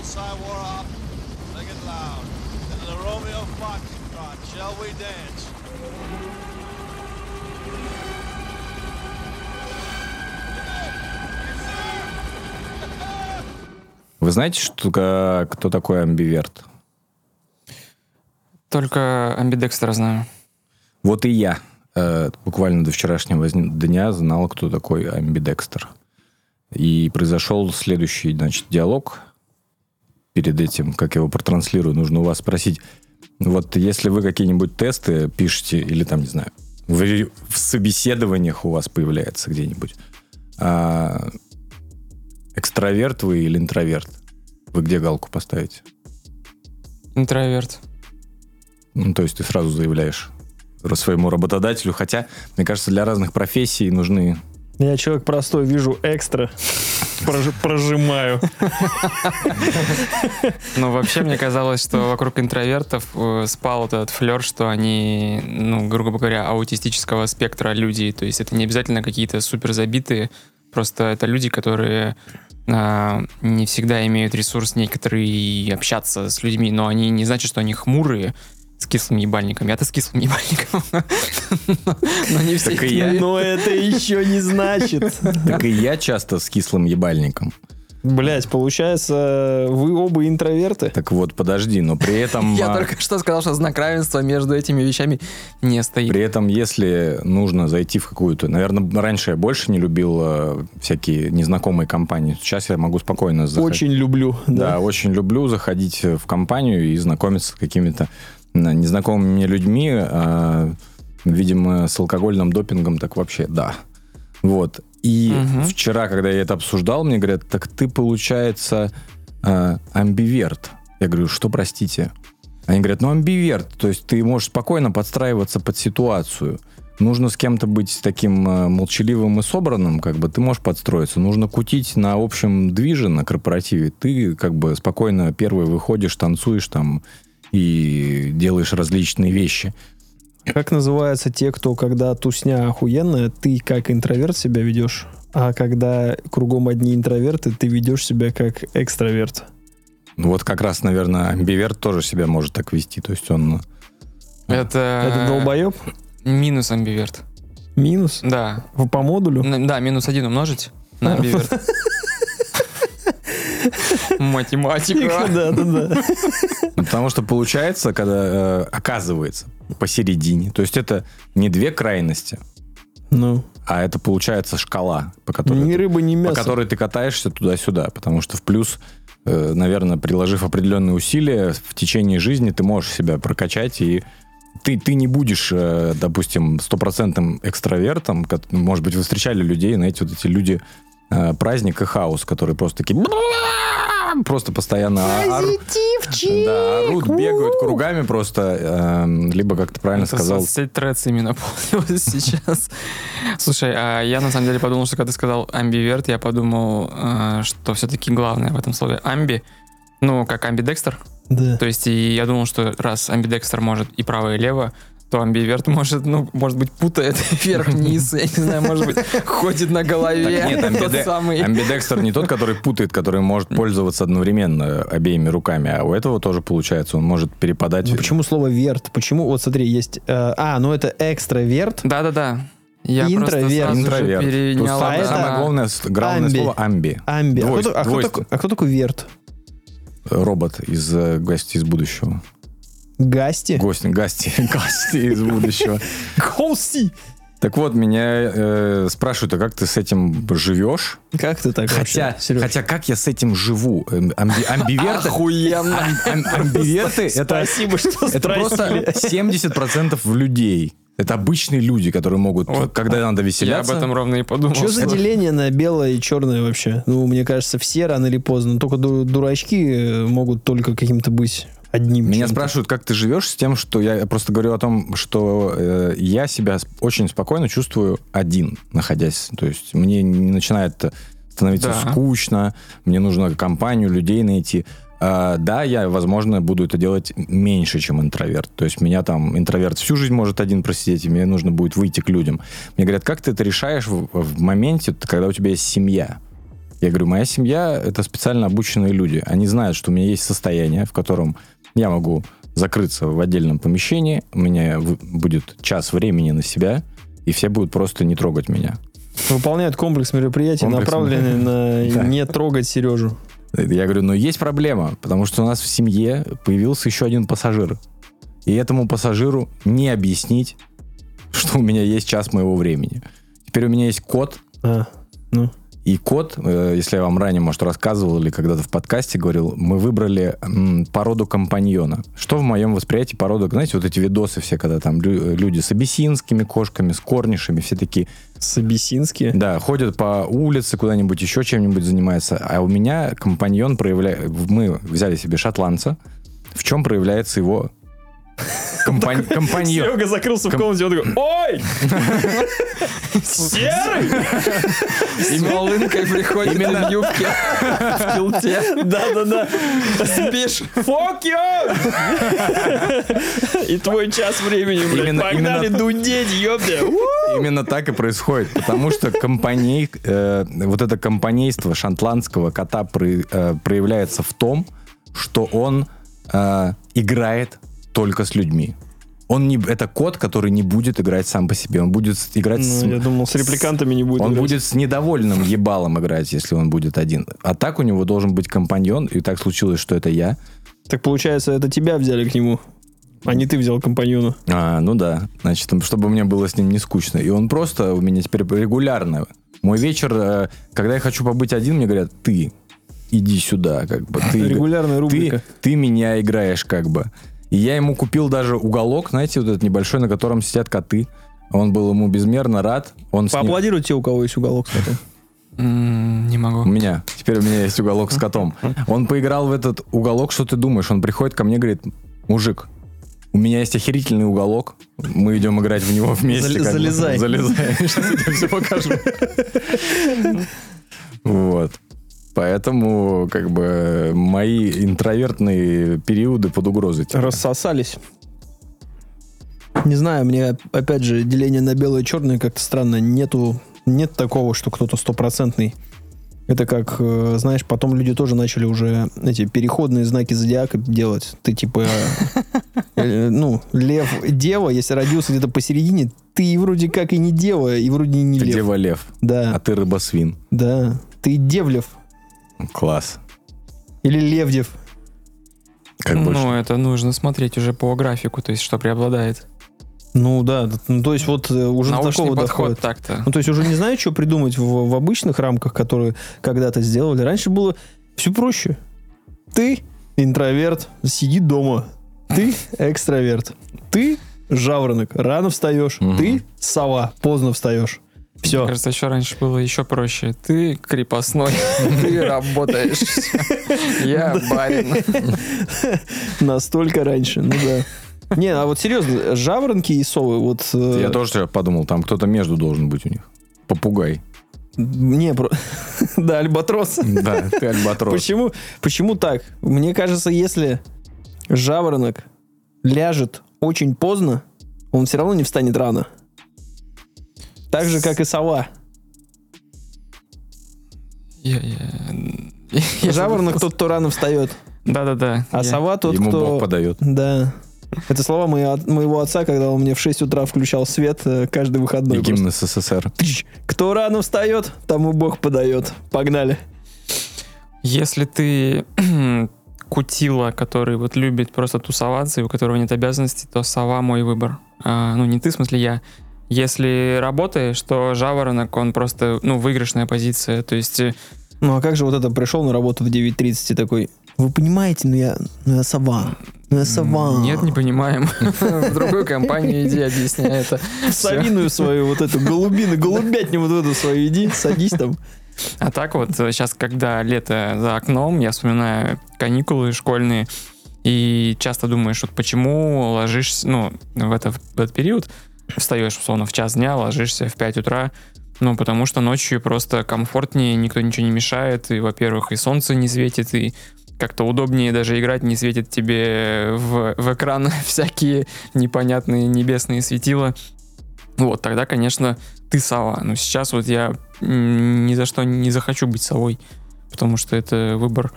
outside wore off. Sing it loud. This is a Romeo Foxtrot. Shall we dance? Вы знаете, что, кто такой амбиверт? Только амбидекстера знаю. Вот и я э, буквально до вчерашнего дня знал, кто такой амбидекстер. И произошел следующий, значит, диалог. Перед этим, как я его протранслирую, нужно у вас спросить, вот если вы какие-нибудь тесты пишете, или там, не знаю, вы в собеседованиях у вас появляется где-нибудь, а, экстраверт вы или интроверт? Вы где галку поставите? Интроверт. Ну, то есть ты сразу заявляешь своему работодателю, хотя, мне кажется, для разных профессий нужны... Я человек простой, вижу экстра, прожи- прожимаю. Но вообще мне казалось, что вокруг интровертов э, спал этот флер, что они, ну, грубо говоря, аутистического спектра люди. То есть это не обязательно какие-то супер забитые, просто это люди, которые а, не всегда имеют ресурс некоторые общаться с людьми, но они не значит, что они хмурые с кислым ебальником. Я-то с кислым ебальником. Но не все. Но это еще не значит. Так и я часто с кислым ебальником. Блять, получается, вы оба интроверты? Так вот, подожди, но при этом... Я а, только что сказал, что знак равенства между этими вещами не стоит. При этом, если нужно зайти в какую-то... Наверное, раньше я больше не любил э, всякие незнакомые компании. Сейчас я могу спокойно заходить. Очень люблю. Да, Да. очень люблю заходить в компанию и знакомиться с какими-то незнакомыми мне людьми. а, видимо, с алкогольным допингом так вообще, да. Вот. И Мгм. вчера, когда я это обсуждал, мне говорят, так ты, получается, а, амбиверт. Я говорю, что, простите? Они говорят, ну, амбиверт. То есть ты можешь спокойно подстраиваться под ситуацию. Нужно с кем-то быть таким э, молчаливым и собранным, как бы ты можешь подстроиться. Нужно кутить на общем движе, на корпоративе. Ты как бы спокойно первый выходишь, танцуешь там и делаешь различные вещи. Как называются те, кто, когда тусня охуенная, ты как интроверт себя ведешь, а когда кругом одни интроверты, ты ведешь себя как экстраверт? Ну, Вот как раз, наверное, амбиверт тоже себя может так вести. То есть он... Это, Это долбоеб? минус амбиверт. Минус? Да. По модулю? Да, минус один умножить на амбиверт. Математика. Да, да, да. Ну, Потому что получается, когда э, оказывается посередине, то есть это не две крайности, Ну, а это получается шкала, по которой, ни ты, рыба, ни по мясо. которой ты катаешься туда-сюда. Потому что в плюс, э, наверное, приложив определенные усилия, в течение жизни ты можешь себя прокачать и ты, ты не будешь, э, допустим, стопроцентным экстравертом. Может быть, вы встречали людей, знаете, вот эти люди э, праздник и хаос, которые просто такие просто постоянно орут, да, орут, бегают кругами просто, э, либо, как ты правильно Это сказал, соцсеть Трецами наполнилась сейчас. Слушай, а я на самом деле подумал, что когда ты сказал амбиверт, я подумал, э, что все-таки главное в этом слове амби, ну, как амбидекстер. Да. То есть и я думал, что раз амбидекстер может и право, и лево, то амбиверт может, ну, может быть, путает вверх-вниз, я не знаю, может быть, ходит на голове. Так нет, тот амбиде- самый. амбидекстер не тот, который путает, который может пользоваться одновременно обеими руками, а у этого тоже получается, он может перепадать. Ну, почему слово верт? Почему, вот смотри, есть... э, а, ну это экстраверт. Да-да-да. Я Интроверт. Интроверт. Тут перенял самое, это самое главное, главное амби. слово амби. Амби. А кто, а кто а кто такой верт? Робот из э, гости из будущего. Гасти? Гости, гости из будущего. Гости! Так вот, меня э, спрашивают, а как ты с этим живешь? Как ты так Хотя, вообще, Серёж? хотя как я с этим живу? Эм, амби- амбиверты, Охуенно. ам- ам- амбиверты это, Спасибо, что это просто спросили. 70% людей. Это обычные люди, которые могут, Вот. когда надо Я об веселяться. этом ровно и подумал. Что за деление на белое и черное вообще? Ну, мне кажется, все рано или поздно. Только ду- дурачки э, могут только каким-то быть одним. Меня чем-то. спрашивают, как ты живешь с тем, что я просто говорю о том, что э, я себя очень спокойно чувствую один, находясь. То есть мне не начинает становиться Да. скучно, мне нужно компанию людей найти. А, да, я, возможно, буду это делать меньше, чем интроверт. То есть меня там интроверт всю жизнь может один просидеть, и мне нужно будет выйти к людям. Мне говорят, как ты это решаешь в, в моменте, когда у тебя есть семья? Я говорю, моя семья — это специально обученные люди. Они знают, что у меня есть состояние, в котором я могу закрыться в отдельном помещении, у меня будет час времени на себя, и все будут просто не трогать меня. Выполняют комплекс мероприятий, Комплекс направленные на Да. не трогать Сережу. Я говорю, но есть проблема, потому что у нас в семье появился еще один пассажир. И этому пассажиру не объяснить, что у меня есть час моего времени. Теперь у меня есть кот, А, ну. И кот, э, если я вам ранее, может, рассказывал или когда-то в подкасте говорил, мы выбрали породу компаньона. Что в моем восприятии порода, знаете, вот эти видосы все, когда там лю- люди с абиссинскими кошками, с корнишами, все такие, Сабисинские. да, ходят по улице куда-нибудь, еще чем-нибудь занимаются. А у меня компаньон проявляет... Мы взяли себе шотландца. В чем проявляется его компань- компаньон? Серега закрылся в Ком- комнате, он такой, ой! Серый! С волынкой приходит Именно- в юбке, в килте. Да-да-да. Спишь. Fuck you! И твой час времени, блядь. Именно- Погнали именно- дудеть! Именно так и происходит. Потому что компаней, э, вот это компанейство шотландского кота про- э, проявляется в том, что он э, играет только с людьми. Он не, это кот, который не будет играть сам по себе. Он будет с- играть с, Ну, я думал, с репликантами не будет. Он играть. будет с недовольным ебалом играть, если он будет один. А так у него должен быть компаньон, и так случилось, что это я. Так получается, это тебя взяли к нему, а не ты взял компаньона. А, ну да. Значит, чтобы мне было с ним не скучно. И он просто у меня теперь регулярно. Мой вечер, э, когда я хочу побыть один, мне говорят, ты иди сюда, как бы. Ты, Регулярная рубрика. ты, ты меня играешь, как бы. И я ему купил даже уголок, знаете, вот этот небольшой, на котором сидят коты. Он был ему безмерно рад. Он ним- Поаплодируйте те, у кого есть уголок с котом. Не У могу. меня. Теперь у меня есть уголок с котом. Он поиграл в этот уголок, что ты думаешь? Он приходит ко мне и говорит, мужик, у меня есть охерительный уголок, мы идем играть в него вместе. Залезай. Залезай. Сейчас я тебе все покажу. Вот. Поэтому, как бы, мои интровертные периоды под угрозой. теперь. Рассосались. Не знаю, мне, опять же, деление на белое и черное как-то странно. Нету, нет такого, что кто-то стопроцентный. Это как, э, знаешь, потом люди тоже начали уже эти переходные знаки зодиака делать. Ты типа, э, ну, лев, дева, если родился где-то посередине, ты вроде как и не дева, и вроде и не лев. дева лев, а Да, ты рыба-свин. да. Ты девлев Класс. или левдев. Как больше? Ну, это нужно смотреть уже по графику, то есть что преобладает. Ну да, ну, то есть вот э, уже до Научный такого подход доходит. так-то. Ну, то есть уже не знаю, что придумать в, в обычных рамках, которые когда-то сделали. Раньше было все проще. Ты интроверт, сиди дома. Ты экстраверт. Ты жаворонок, рано встаешь. Мгм. Ты сова, поздно встаешь. Мне Все. кажется, еще раньше было еще проще. Ты крепостной, ты работаешь. Я барин. Настолько раньше, ну да. Не, а вот серьезно, жаворонки и совы, вот... э, Я тоже подумал, там кто-то между должен быть у них. Попугай. Не, про... да, альбатрос. Да, ты альбатрос. Почему, почему так? Мне кажется, если жаворонок ляжет очень поздно, он все равно не встанет рано. Так же, как и сова. Я- я- я Жаворонок тот, кто рано встает, Да-да-да. а Я- сова тот, Ему кто... Бог подает. Да. Это слова моего, моего отца, когда он мне в 6 утра включал свет э, каждый выходной. И гимн СССР. Кто рано встает, тому Бог подает. Погнали. Если ты кутила, который вот любит просто тусоваться и у которого нет обязанностей, то сова мой выбор. А, ну, не ты, в смысле я. Если работаешь, то жаворонок, он просто, ну, выигрышная позиция. То есть, э, Ну а как же вот это пришел на работу в 9.30 и такой, вы понимаете, ну я, ну я сова. Ну я сова. нет, не понимаем. В другую компанию иди, объясняй это. совиную свою вот эту голубину, голубятню вот эту свою иди, садись там. А так вот, сейчас, когда лето за окном, я вспоминаю каникулы школьные, и часто думаешь, вот почему ложишься, ну, в, это, в этот период, встаешь, условно, в час дня, ложишься в 5 утра, ну, потому что ночью просто комфортнее, никто ничего не мешает, и, во-первых, и солнце не светит, и как-то удобнее даже играть, не светит тебе в, в экран всякие непонятные небесные светила. Вот, тогда, конечно, ты сова. Но сейчас вот я ни за что не захочу быть совой, потому что это выбор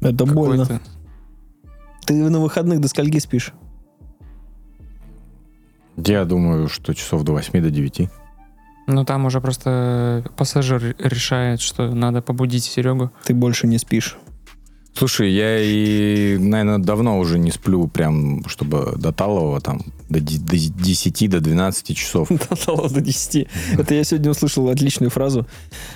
Это больно. Ты на выходных до скольки спишь? Я думаю, что часов до 8 до 9. Ну, там уже просто пассажир решает, что надо побудить Серегу. Ты больше не спишь. Слушай, я и, наверное, давно уже не сплю прям, чтобы до талого, там, до, до 10, до 12 часов. Осталось до 10. Это я сегодня услышал отличную фразу.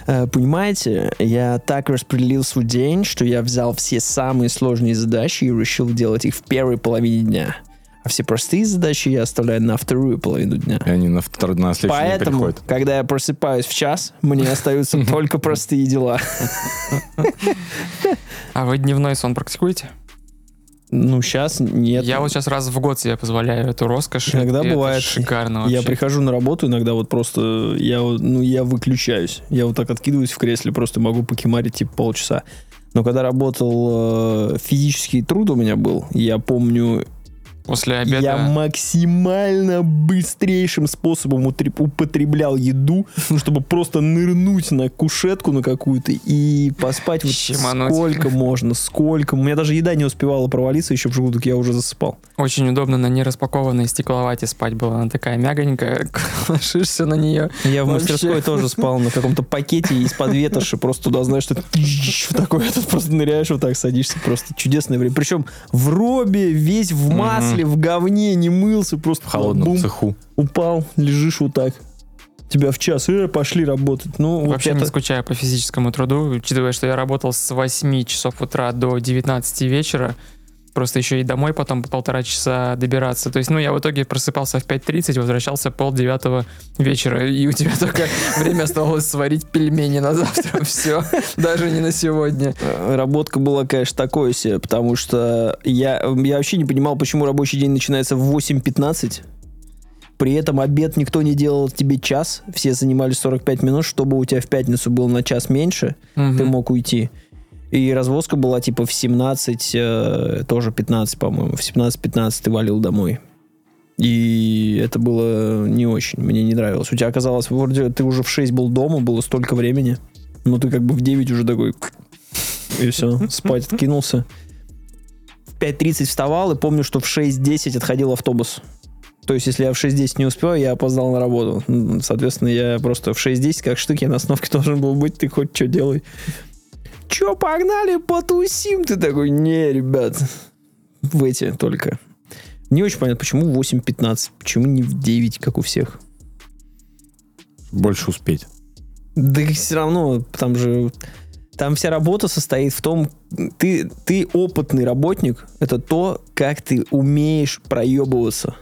Э, Понимаете, я так распределил свой день, что я взял все самые сложные задачи и решил делать их в первой половине дня. А все простые задачи я оставляю на вторую половину дня. И они на, втор- на следующий день Поэтому, переходят. когда я просыпаюсь в час, мне остаются только простые дела. А вы дневной сон практикуете? Ну, сейчас нет. Я вот сейчас раз в год себе позволяю эту роскошь. Иногда и это бывает. шикарно Я вообще. прихожу на работу, иногда вот просто я, ну, я выключаюсь. Я вот так откидываюсь в кресле, просто могу покемарить типа полчаса. Но когда работал э, физический труд у меня был, я помню, После обеда... я максимально быстрейшим способом употреблял еду, чтобы просто нырнуть на кушетку на какую-то и поспать вот Щемануть. сколько можно, сколько. У меня даже еда не успевала провалиться еще в желудок, я уже засыпал. Очень удобно на нераспакованной стекловате спать было. Она такая мягонькая, ложишься на нее. Я в Вообще. мастерской тоже спал на каком-то пакете из-под ветоши. Просто туда, знаешь, в такой этот просто ныряешь, вот так садишься. Просто чудесное время. Причем в робе, весь в масле, в говне, не мылся, просто В холодном бум, цеху. упал, лежишь вот так. Тебя в час, э, пошли работать. Ну, вот Вообще не это- скучаю по физическому труду, учитывая, что я работал с 8 часов утра до 19 вечера. Просто еще и домой потом по полтора часа добираться. То есть, ну, я в итоге просыпался в 5.30, возвращался пол девятого вечера. И у тебя только время оставалось сварить пельмени на завтра. Все. Даже не на сегодня. Э, Работка была, конечно, такое себе, потому что я, я вообще не понимал, почему рабочий день начинается в 8.15. При этом обед никто не делал тебе час, все занимались 45 минут, чтобы у тебя в пятницу было на час меньше, Мгм. ты мог уйти. И развозка была типа в 17, э, тоже 15, по-моему, в 17-15 ты валил домой. И это было не очень, мне не нравилось. У тебя оказалось, вроде ты уже в 6 был дома, было столько времени, но ты как бы в 9 уже такой... И все, спать откинулся. В 5.30 вставал и помню, что в 6.10 отходил автобус. То есть, если я в 6.10 не успел, я опоздал на работу. Соответственно, я просто в 6.10, как штык, я на остановке должен был быть, ты хоть что делай. Че, погнали, потусим? Ты такой, не, ребят, в эти только. Не очень понятно, почему в 8.15, почему не в 9, как у всех. Больше успеть. Да все равно, там же... Там вся работа состоит в том, ты, ты опытный работник, это то, как ты умеешь проебываться.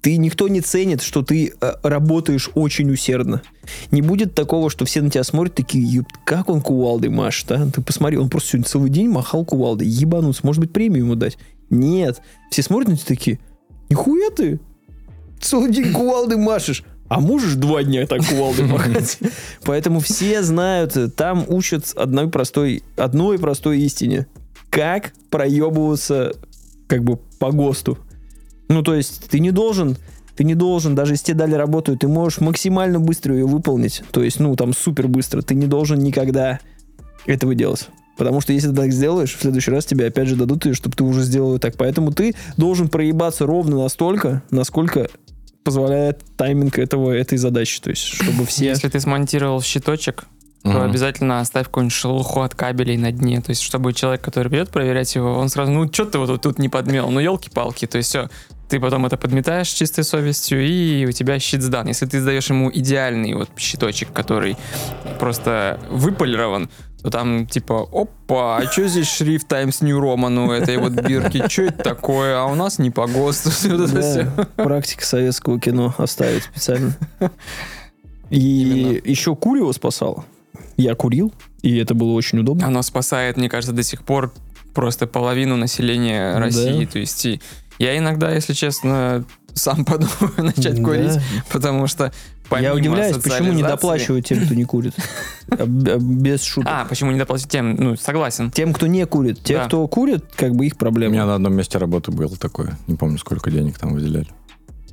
Ты никто не ценит, что ты э, работаешь очень усердно. Не будет такого, что все на тебя смотрят такие, «Ёпт, как он кувалдой машет, а? Ты посмотри, он просто сегодня целый день махал кувалдой, ебануться, может быть, премию ему дать. Нет. Все смотрят на тебя такие, нихуя ты, целый день кувалдой машешь. А можешь два дня так кувалдой махать? Поэтому все знают, там учат одной простой, одной простой истине. Как проебываться как бы по ГОСТу. Ну, то есть ты не должен, ты не должен, даже если тебе дали работу, ты можешь максимально быстро ее выполнить. То есть, ну, там супер быстро. Ты не должен никогда этого делать. Потому что если ты так сделаешь, в следующий раз тебе опять же дадут ее, чтобы ты уже сделал ее так. Поэтому ты должен проебаться ровно настолько, насколько позволяет тайминг этого, этой задачи. То есть, чтобы все... Если ты смонтировал щиточек, то Мгм. обязательно оставь какую-нибудь шелуху от кабелей на дне. То есть, чтобы человек, который придет проверять его, он сразу, ну, что ты вот тут не подмел? Ну, елки-палки. То есть, все, ты потом это подметаешь чистой совестью, и у тебя щит сдан. Если ты сдаешь ему идеальный вот щиточек, который просто выполирован, то там типа, опа, а что здесь шрифт Times New Roman у этой вот бирки? Что это такое? А у нас не по ГОСТу. Да, практика советского кино оставить специально. И Именно. еще курево спасало. Я курил, и это было очень удобно. Оно спасает, мне кажется, до сих пор просто половину населения Да. России. То есть я иногда, если честно, сам подумаю начать Да. курить, потому что Я удивляюсь, почему не доплачивают тем, кто не курит. А, Без шуток. А, почему не доплачивать тем? Ну, согласен. Тем, кто не курит. Те, Да. кто курит, как бы их У проблема. меня на одном месте работы было такое. Не помню, сколько денег там выделяли.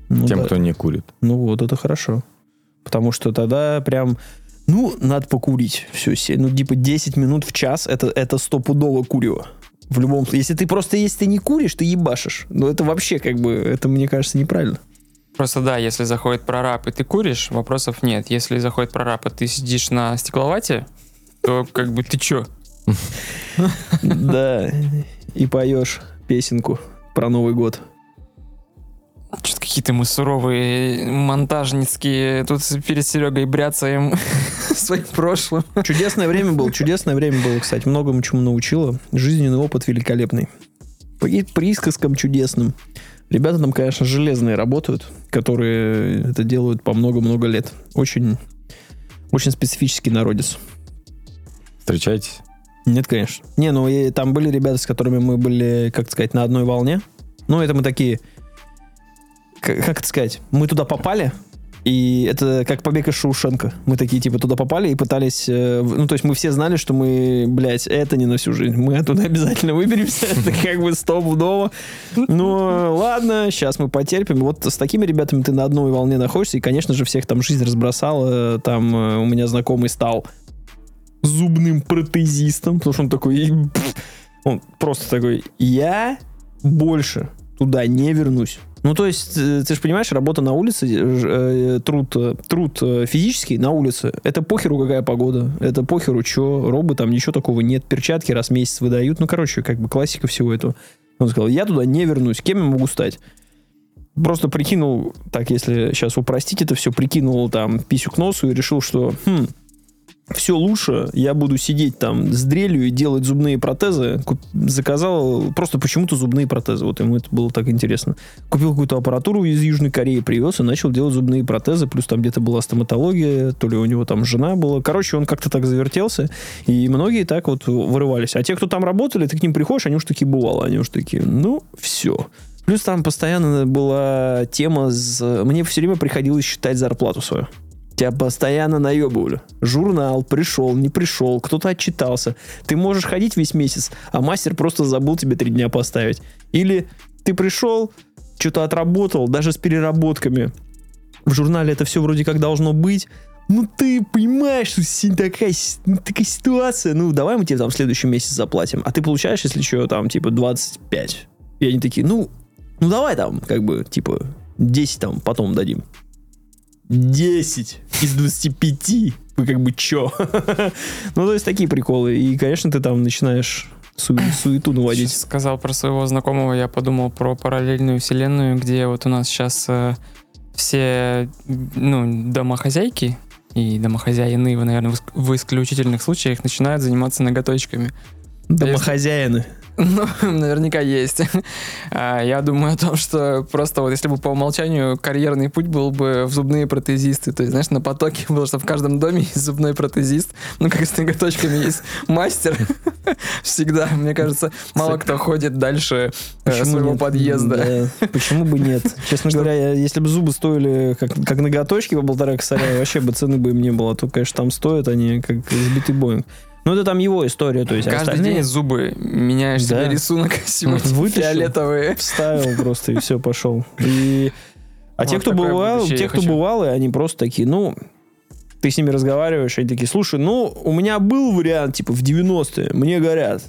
Ну Тем, да. кто не курит. Ну вот, это хорошо. Потому что тогда прям, ну, надо покурить. Все, се- ну, типа 10 минут в час, это, это стопудово курево. В любом случае. Если ты просто, если ты не куришь, ты ебашишь. Ну, это вообще, как бы, это, мне кажется, неправильно. Просто да, если заходит прораб и ты куришь, вопросов нет. Если заходит прораб и ты сидишь на стекловате, то как бы ты чё? Да, и поешь песенку про Новый год. Что-то какие-то мы суровые, монтажницкие. Тут перед Серегой бряцаем своим прошлым. Чудесное время было, чудесное время было, кстати. Многому чему научило. Жизненный опыт великолепный. И присказкам чудесным. Ребята там, конечно, железные работают, которые это делают по много-много лет. Очень, очень специфический народец. Встречайтесь. Нет, конечно. Не, ну и там были ребята, с которыми мы были, как сказать, на одной волне. Ну, это мы такие, к- как это сказать, мы туда попали, и это как побег из Шоушенка. Мы такие, типа, туда попали и пытались... э, ну, то есть мы все знали, что мы, блядь, это не на всю жизнь. Мы оттуда обязательно выберемся. Это как бы стопудово. Ну, ладно, сейчас мы потерпим. Вот с такими ребятами ты на одной волне находишься, и, конечно же, всех там жизнь разбросала. Там э, у меня знакомый стал зубным протезистом, потому что он такой... Он просто такой, я больше туда не вернусь. Ну, то есть, э, ты же понимаешь, работа на улице, э, э, труд, труд физический на улице, это похеру какая погода, это похеру что, робы там, ничего такого нет, перчатки раз в месяц выдают, ну, короче, как бы классика всего этого. Он сказал, я туда не вернусь, кем я могу стать? Просто прикинул, так, если сейчас упростить это все, прикинул там писю к носу и решил, что, хм, все лучше, я буду сидеть там с дрелью и делать зубные протезы. Куп- заказал просто почему-то зубные протезы. Вот ему это было так интересно. Купил какую-то аппаратуру из Южной Кореи, привез и начал делать зубные протезы. Плюс там где-то была стоматология, то ли у него там жена была. Короче, он как-то так завертелся. И многие так вот вырывались. А те, кто там работали, ты к ним приходишь, они уж такие бывало. Они уж такие, ну, все. Плюс там постоянно была тема, с... мне все время приходилось считать зарплату свою. Тебя постоянно наебывали. Журнал пришел, не пришел, кто-то отчитался. Ты можешь ходить весь месяц, а мастер просто забыл тебе три дня поставить. Или ты пришел, что-то отработал, даже с переработками. В журнале это все вроде как должно быть. Ну ты понимаешь, что такая, такая ситуация. Ну давай мы тебе там в следующем месяце заплатим. А ты получаешь, если что, там типа 25. И они такие, ну, ну давай там, как бы, типа, 10 там потом дадим. 10 из 25. Вы как бы чё? ну, то есть такие приколы. И, конечно, ты там начинаешь су- суету наводить. Сейчас сказал про своего знакомого, я подумал про параллельную вселенную, где вот у нас сейчас все ну, домохозяйки и домохозяины, вы, наверное, в исключительных случаях начинают заниматься ноготочками. Домохозяины. Ну, наверняка есть. А, Я думаю о том, что просто вот если бы по умолчанию карьерный путь был бы в зубные протезисты, то есть, знаешь, на потоке было, что в каждом доме есть зубной протезист, ну, как с ноготочками есть мастер. Всегда, мне кажется, мало кто ходит дальше э, своего нет? подъезда. Да, Почему бы нет? Честно говоря, если бы зубы стоили как, как ноготочки по полтора косаря, вообще бы цены бы им не было. То, конечно, там стоят они как сбитый Боинг. Но это там его история, то есть Каждый остальные день зубы меняешь Да. себе рисунок, сегодня Вытащил. фиолетовые. вставил просто и все, пошел. И... А Вот те, кто бывал, те, кто хочу. бывалые, они просто такие, ну, ты с ними разговариваешь, они такие, слушай, ну, у меня был вариант, типа, в 90-е, мне говорят,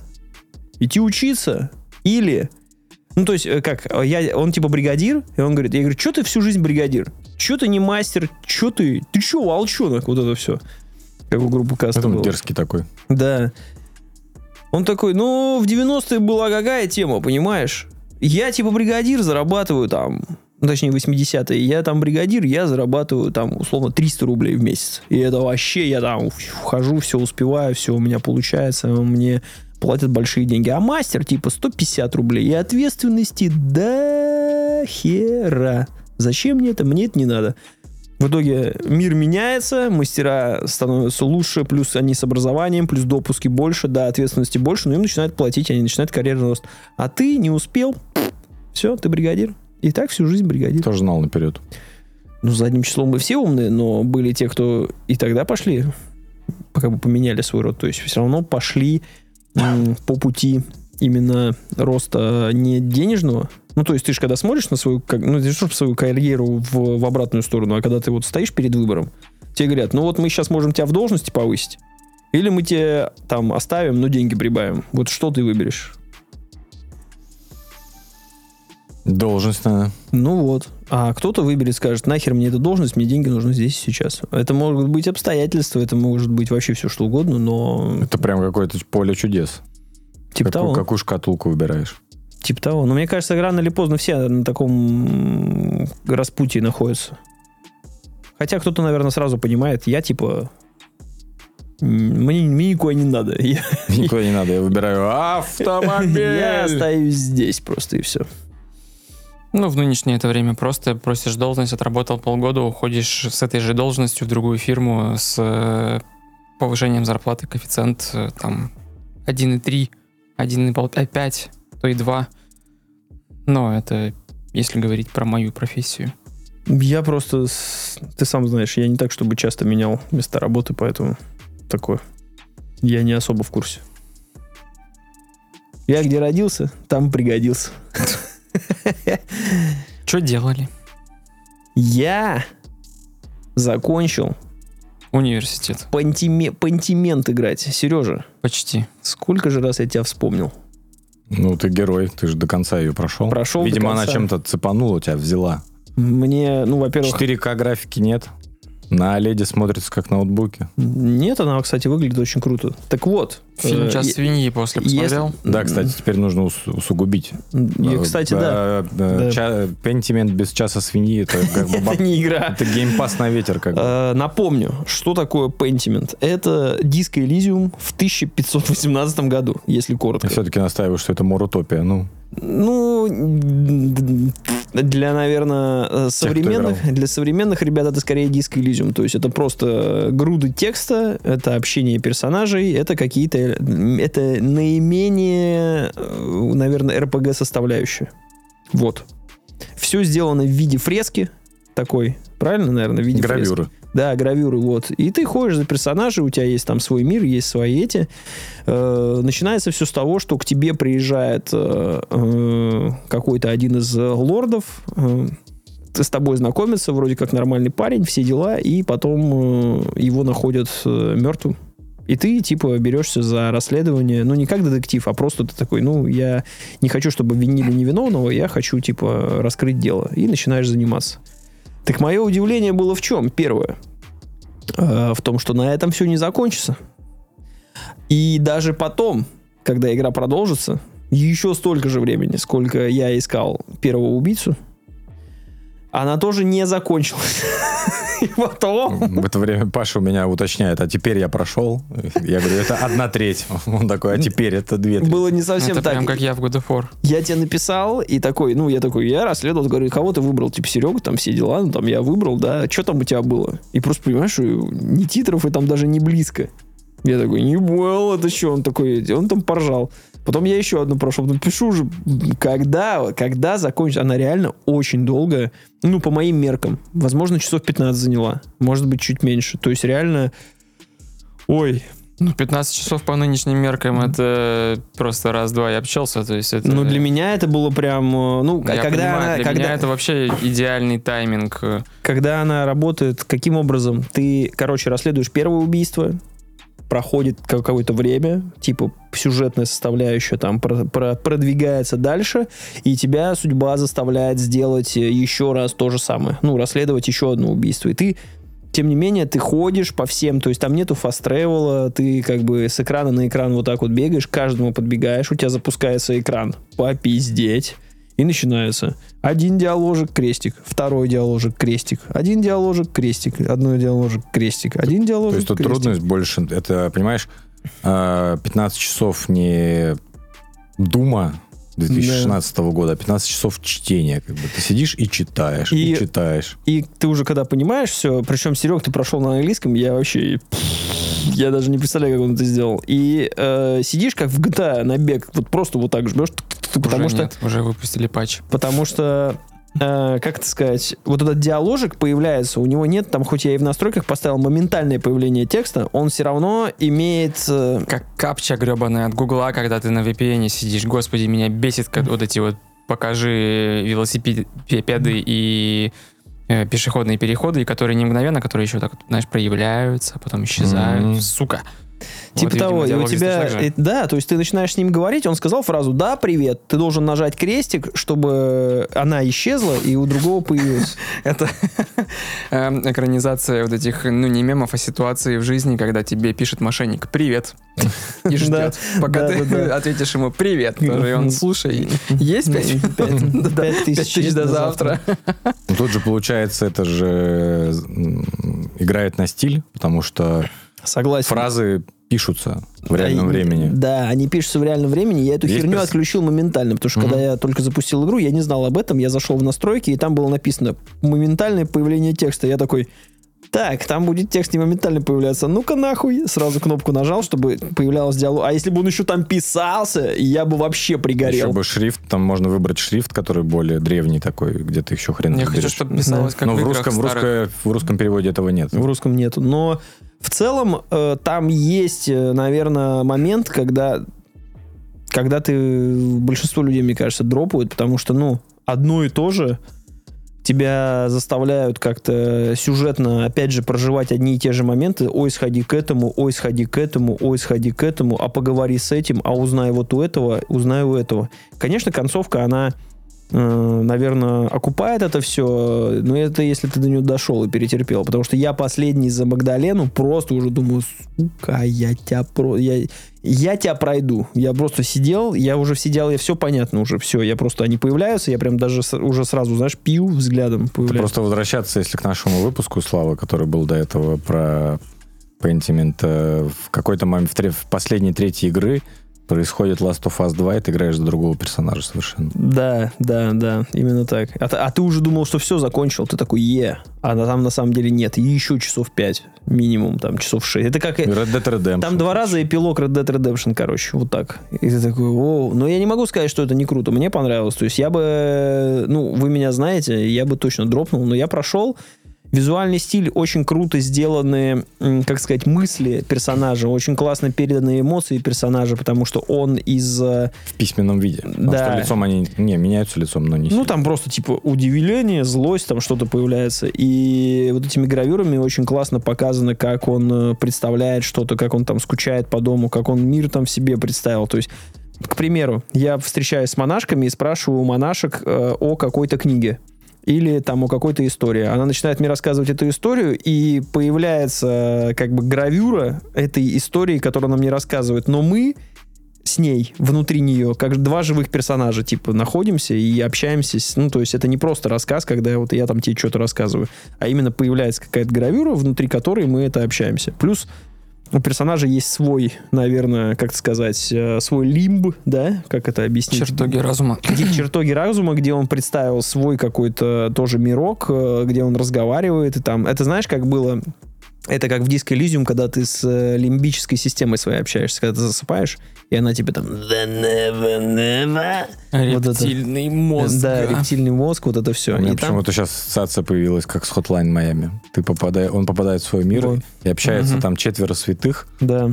идти учиться или... Ну, то есть, э, как, я, он типа бригадир, и он говорит, я говорю, что ты всю жизнь бригадир? Что ты не мастер? Что ты? Ты что, волчонок? Вот это все. Как у группы Каста Поэтому было. дерзкий такой. Да. Он такой, ну, в 90-е была какая тема, понимаешь? Я типа бригадир, зарабатываю там, ну, точнее, 80-е, я там бригадир, я зарабатываю там, условно, 300 рублей в месяц. И это вообще, я там вхожу, все успеваю, все у меня получается, мне платят большие деньги. А мастер, типа, 150 рублей. И ответственности до хера. Зачем мне это? Мне это не надо. В итоге мир меняется, мастера становятся лучше, плюс они с образованием, плюс допуски больше, да, ответственности больше, но им начинают платить, они начинают карьерный рост. А ты не успел, все, ты бригадир. И так всю жизнь бригадир. Тоже знал наперед. Ну, задним числом мы все умные, но были те, кто и тогда пошли, как бы поменяли свой род. То есть все равно пошли по пути именно роста не денежного. Ну, то есть ты же когда смотришь на свою, ну, то, чтобы свою карьеру в, в обратную сторону, а когда ты вот стоишь перед выбором, Тебе говорят, ну вот мы сейчас можем тебя в должности повысить, или мы тебе там оставим, но деньги прибавим. Вот что ты выберешь? Должность, наверное. Ну вот. А кто-то выберет, скажет, нахер мне эта должность, мне деньги нужны здесь и сейчас. Это могут быть обстоятельства, это может быть вообще все что угодно, но Это прям какое-то поле чудес. типа Какую, того. какую шкатулку выбираешь? Типа того. Но мне кажется, рано или поздно все на таком м, распутье находятся. Хотя кто-то, наверное, сразу понимает, я типа... Мне, мне никуда не надо. Я, Никуда не надо, я выбираю автомобиль. я остаюсь здесь просто и все. Ну, в нынешнее это время просто просишь должность, отработал полгода, уходишь с этой же должностью в другую фирму с э, повышением зарплаты, коэффициент э, там 1,3, 1,5, то и 2. Но это если говорить про мою профессию. Я просто... Ты сам знаешь, я не так, чтобы часто менял места работы, поэтому такое. Я не особо в курсе. Я где родился, там пригодился. Что делали? Я закончил Университет. пантиме- пантимент играть. Сережа, Почти. сколько же раз я тебя вспомнил? Ну, ты герой, ты же до конца ее прошел. Прошел Видимо, она чем-то цепанула, тебя взяла. Мне, ну, во-первых, 4К графики нет. На OLED смотрится как на ноутбуке. нет, она, кстати, выглядит очень круто. Так вот. Фильм э, «Час е- свиньи» после если- посмотрел. Да, кстати, теперь нужно ус- усугубить. Кстати, да. Э, э, Да. ча- Pentiment без часа свиньи, это как бы Это не игра. это геймпас на ветер как бы. Э, Напомню, что такое Pentiment. Это диско Elysium в 1518 году, если коротко. Я все-таки настаиваю, что это морутопия. Ну, Ну, для, наверное, современных, для современных ребят это скорее диск Elysium. То есть это просто груды текста, это общение персонажей, это какие-то, это наименее, э, наверное, RPG составляющая. Вот. Все сделано в виде фрески такой, правильно, наверное, в виде фрески? Да, гравюры, вот. И ты ходишь за персонажей, у тебя есть там свой мир, есть свои эти. Э, начинается все с того, что к тебе приезжает э, э, какой-то один из э, лордов, э, с тобой знакомится, вроде как нормальный парень, все дела, и потом э, его находят э, мертвым. И ты, типа, берешься за расследование, ну, не как детектив, а просто ты такой, ну, я не хочу, чтобы винили невиновного, я хочу, типа, раскрыть дело. И начинаешь заниматься. Так мое удивление было в чем? Первое. Э, в том, что на этом все не закончится. И даже потом, когда игра продолжится, еще столько же времени, сколько я искал первого убийцу, она тоже не закончилась. И потом... В это время Паша у меня уточняет, а теперь я прошел. Я говорю, это одна треть. Он такой, а теперь это две трети. Было не совсем это так. прям как я в God of War. Я тебе написал, и такой, ну, я такой, я расследовал, говорю, кого ты выбрал? Типа, Серега, там все дела, ну, там я выбрал, да, что там у тебя было? И просто понимаешь, что ни титров, и там даже не близко. Я такой, не понял, это что? Он такой, он там поржал. Потом я еще одну прошел, пишу уже, когда, когда закончится. Она реально очень долгая, ну, по моим меркам. Возможно, часов 15 заняла, может быть, чуть меньше. То есть реально, ой, Ну, 15 часов по нынешним меркам это просто раз-два я общался. То есть это, ну, для меня это было прям, э, ну, Я когда понимаю, она, для когда, меня это вообще идеальный тайминг. когда она работает, каким образом? Ты, короче, расследуешь первое убийство, проходит ка- какое-то время, типа сюжетная составляющая там про- про- продвигается дальше, и тебя судьба заставляет сделать э, еще раз то же самое. Ну, расследовать еще одно убийство. И ты тем не менее, ты ходишь по всем, то есть там нету фаст тревела ты как бы с экрана на экран вот так вот бегаешь, каждому подбегаешь, у тебя запускается экран, попиздеть, и начинается. Один диаложик, крестик, второй диаложик, крестик, один диаложик, крестик, одной диаложик, крестик, один диаложик, То есть тут крестик. трудность больше, это, понимаешь, э, 15 часов не дума 2016 года, а 15 часов чтения. Как бы. Ты сидишь и читаешь, и, И- читаешь. И ты уже когда понимаешь все, причем, Серег, ты прошел на английском, я вообще... Я даже не представляю, как он это сделал. И э, сидишь как в GTA на бег, вот просто вот так жмешь, потому уже что... нет, уже выпустили патч. Потому что, э, как это сказать, вот этот диаложик появляется, у него нет, там, хоть я и в настройках поставил моментальное появление текста, он все равно имеет... э, Как капча гребаная от Гугла, когда ты на VPN сидишь. Господи, меня бесит как вот эти вот покажи велосипеды и э, пешеходные переходы, которые не мгновенно, которые еще так, знаешь, проявляются, а потом исчезают. Сука. Типа Вот, того, видимо, и у тебя, э, да, то есть ты начинаешь с ним говорить, он сказал фразу «да, привет», ты должен нажать крестик, чтобы она исчезла и у другого появилась. Это эм, экранизация вот этих, ну, не мемов, а ситуаций в жизни, когда тебе пишет мошенник «Привет» и ждет, пока ты ответишь ему «Привет». И он «Слушай, есть пять тысяч до завтра». Ну, тут же, получается, это же играет на стиль, потому что Согласен. фразы пишутся в реальном Да, и- времени. Да, они пишутся в реальном времени. Я эту Есть херню перс- отключил моментально, потому что Мгм. когда я только запустил игру, я не знал об этом. Я зашел в настройки, и там было написано моментальное появление текста. Я такой, так, там будет текст не моментально появляться. Ну-ка нахуй. Сразу кнопку нажал, чтобы появлялось диалог. А если бы он еще там писался, я бы вообще Еще пригорел. бы шрифт, там можно выбрать шрифт, который более древний такой, где ты еще хрен Я хочу, чтобы писалось как Но в в играх русском, в, старых. русское- в русском переводе этого нет. В русском нету. Но в целом э, там есть, наверное, момент, когда, когда ты большинство людей, мне кажется, дропают, потому что, ну, одно и то же тебя заставляют как-то сюжетно, опять же, проживать одни и те же моменты. Ой, сходи к этому, ой, сходи к этому, ой, сходи к этому, а поговори с этим, а узнай вот у этого, узнай у этого. Конечно, концовка, она наверное, окупает это все, но это если ты до нее дошел и перетерпел. Потому что я последний за Магдалену просто уже думаю, сука, я тебя про... Я, я тебя пройду. Я просто сидел, я уже сидел, я все понятно уже, все. Я просто, они появляются, я прям даже с- уже сразу, знаешь, пью взглядом. Просто возвращаться, если к нашему выпуску, Слава, который был до этого про Pentiment, э, в какой-то момент, в, тре- в последней трети игры происходит Last of Us 2, и ты играешь за другого персонажа совершенно. Да, да, да, именно так. А, ты- а ты уже думал, что все, закончил, ты такой, е, а там на самом деле нет, и еще часов 5, минимум, там, часов 6. Это как... Red Dead Redemption. Там два раза эпилог Red Dead Redemption, короче, вот так. И ты такой, о, но я не могу сказать, что это не круто. Мне понравилось. То есть я бы, ну, вы меня знаете, я бы точно дропнул, но я прошел. Визуальный стиль очень круто сделаны, как сказать, мысли персонажа, очень классно переданы эмоции персонажа, потому что он из э, В письменном виде. Потому Да. что лицом они не меняются лицом, но не Ну, там просто, типа, удивление, злость, там что-то появляется. И вот этими гравюрами очень классно показано, как он э, представляет что-то, как он там скучает по дому, как он мир там в себе представил. То есть, к примеру, я встречаюсь с монашками и спрашиваю у монашек э, о какой-то книге. Или там о какой-то истории. Она начинает мне рассказывать эту историю, и появляется э, как бы гравюра этой истории, которую она мне рассказывает. Но мы с ней, внутри нее, как два живых персонажа, типа, находимся и общаемся. с- ну, то есть это не просто рассказ, когда вот я там тебе что-то рассказываю, а именно появляется какая-то гравюра, внутри которой мы это общаемся. Плюс у персонажа есть свой, наверное, как сказать, э, свой лимб, да, как это объяснить? Чертоги разума. Чертоги разума, где он представил свой какой-то тоже мирок, э, где он разговаривает, и там, это знаешь, как было, это как в Disco Elysium, когда ты с э, лимбической системой своей общаешься, когда ты засыпаешь, и она тебе там «The never, never». Вот это. Рептильный мозг. Да, рептильный мозг, вот это все. У меня И там почему-то сейчас ассоциация появилась, как с Hotline Miami. Ты попадай, он попадает в свой мир Вот. и общается Мгм. там четверо святых. Да.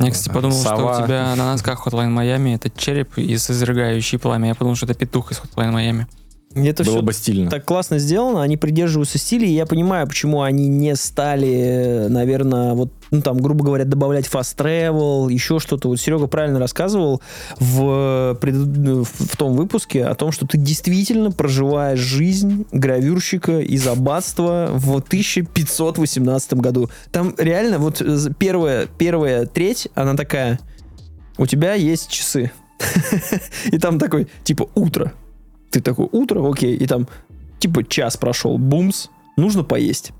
Я, кстати, подумал, что Сова. у тебя на носках Hotline Miami это череп из изрыгающий пламя. Я подумал, что это петух из Hotline Miami. Это Было все бы стильно. так классно сделано, они придерживаются стиля, и я понимаю, почему они не стали, наверное, вот, ну, там, грубо говоря, добавлять fast travel, еще что-то. Вот Серега правильно рассказывал в, пред- в том выпуске о том, что ты действительно проживаешь жизнь гравюрщика из аббатства в 1518 году. Там реально вот э, первая, первая треть, она такая, у тебя есть часы. И там такой, типа, утро. Ты такой, утро, окей, и там, типа, час прошел, бумс, нужно поесть.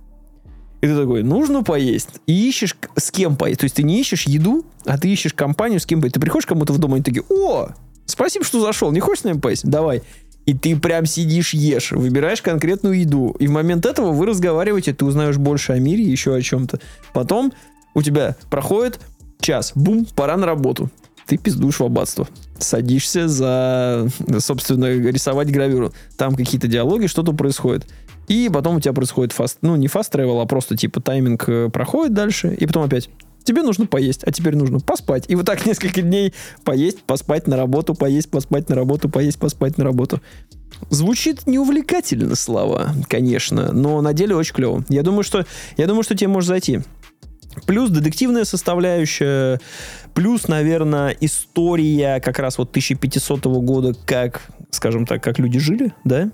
И ты такой, нужно поесть. И ищешь, с кем поесть. То есть ты не ищешь еду, а ты ищешь компанию, с кем поесть. Ты приходишь кому-то в дом, и они такие, о, спасибо, что зашел, не хочешь с нами поесть? Давай. И ты прям сидишь, ешь, выбираешь конкретную еду. И в момент этого вы разговариваете, ты узнаешь больше о мире, еще о чем-то. Потом у тебя проходит час, бум, пора на работу. Ты пиздуешь в аббатство. Садишься за, собственно, рисовать гравюру. Там какие-то диалоги, что-то происходит. И потом у тебя происходит фаст, ну не фаст travel, а просто типа тайминг э, проходит дальше, и потом опять Тебе нужно поесть, а теперь нужно поспать. И вот так несколько дней поесть, поспать на работу, поесть, поспать на работу, поесть, поспать на работу. Звучит неувлекательно слова, конечно, но на деле очень клево. Я думаю, что, я думаю, что тебе может зайти. Плюс детективная составляющая, плюс, наверное, история как раз вот 1500 года, как, скажем так, как люди жили, да?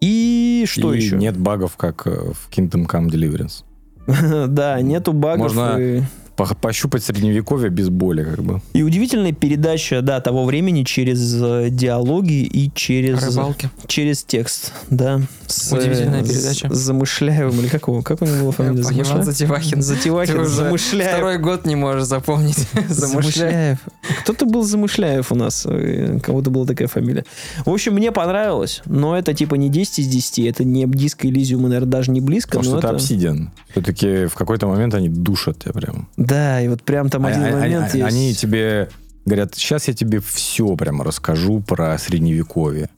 И что И еще? нет багов, как э, в Kingdom Come Deliverance. Да, нету багов. Можно и- По- Пощупать средневековье без боли, как бы. И удивительная передача, да, того времени через э, диалоги и через... Рыбалки. Через текст, да. С, Удивительная э, передача. С Замышляевым, или как его, как у него была фамилия? Замышляев? Затевахин. Затевахин, Замышляев. Второй год не можешь запомнить. Замышляев. Кто-то был Замышляев у нас, э, кого-то была такая фамилия. В общем, мне понравилось, но это типа не 10 из 10, это не диско Элизиум, наверное, даже не близко. Потому но что это. Obsidian. Все-таки в какой-то момент они душат тебя прям. Да, и вот прям там один А- а- момент а- есть. Они тебе говорят, сейчас я тебе все прям расскажу про средневековье.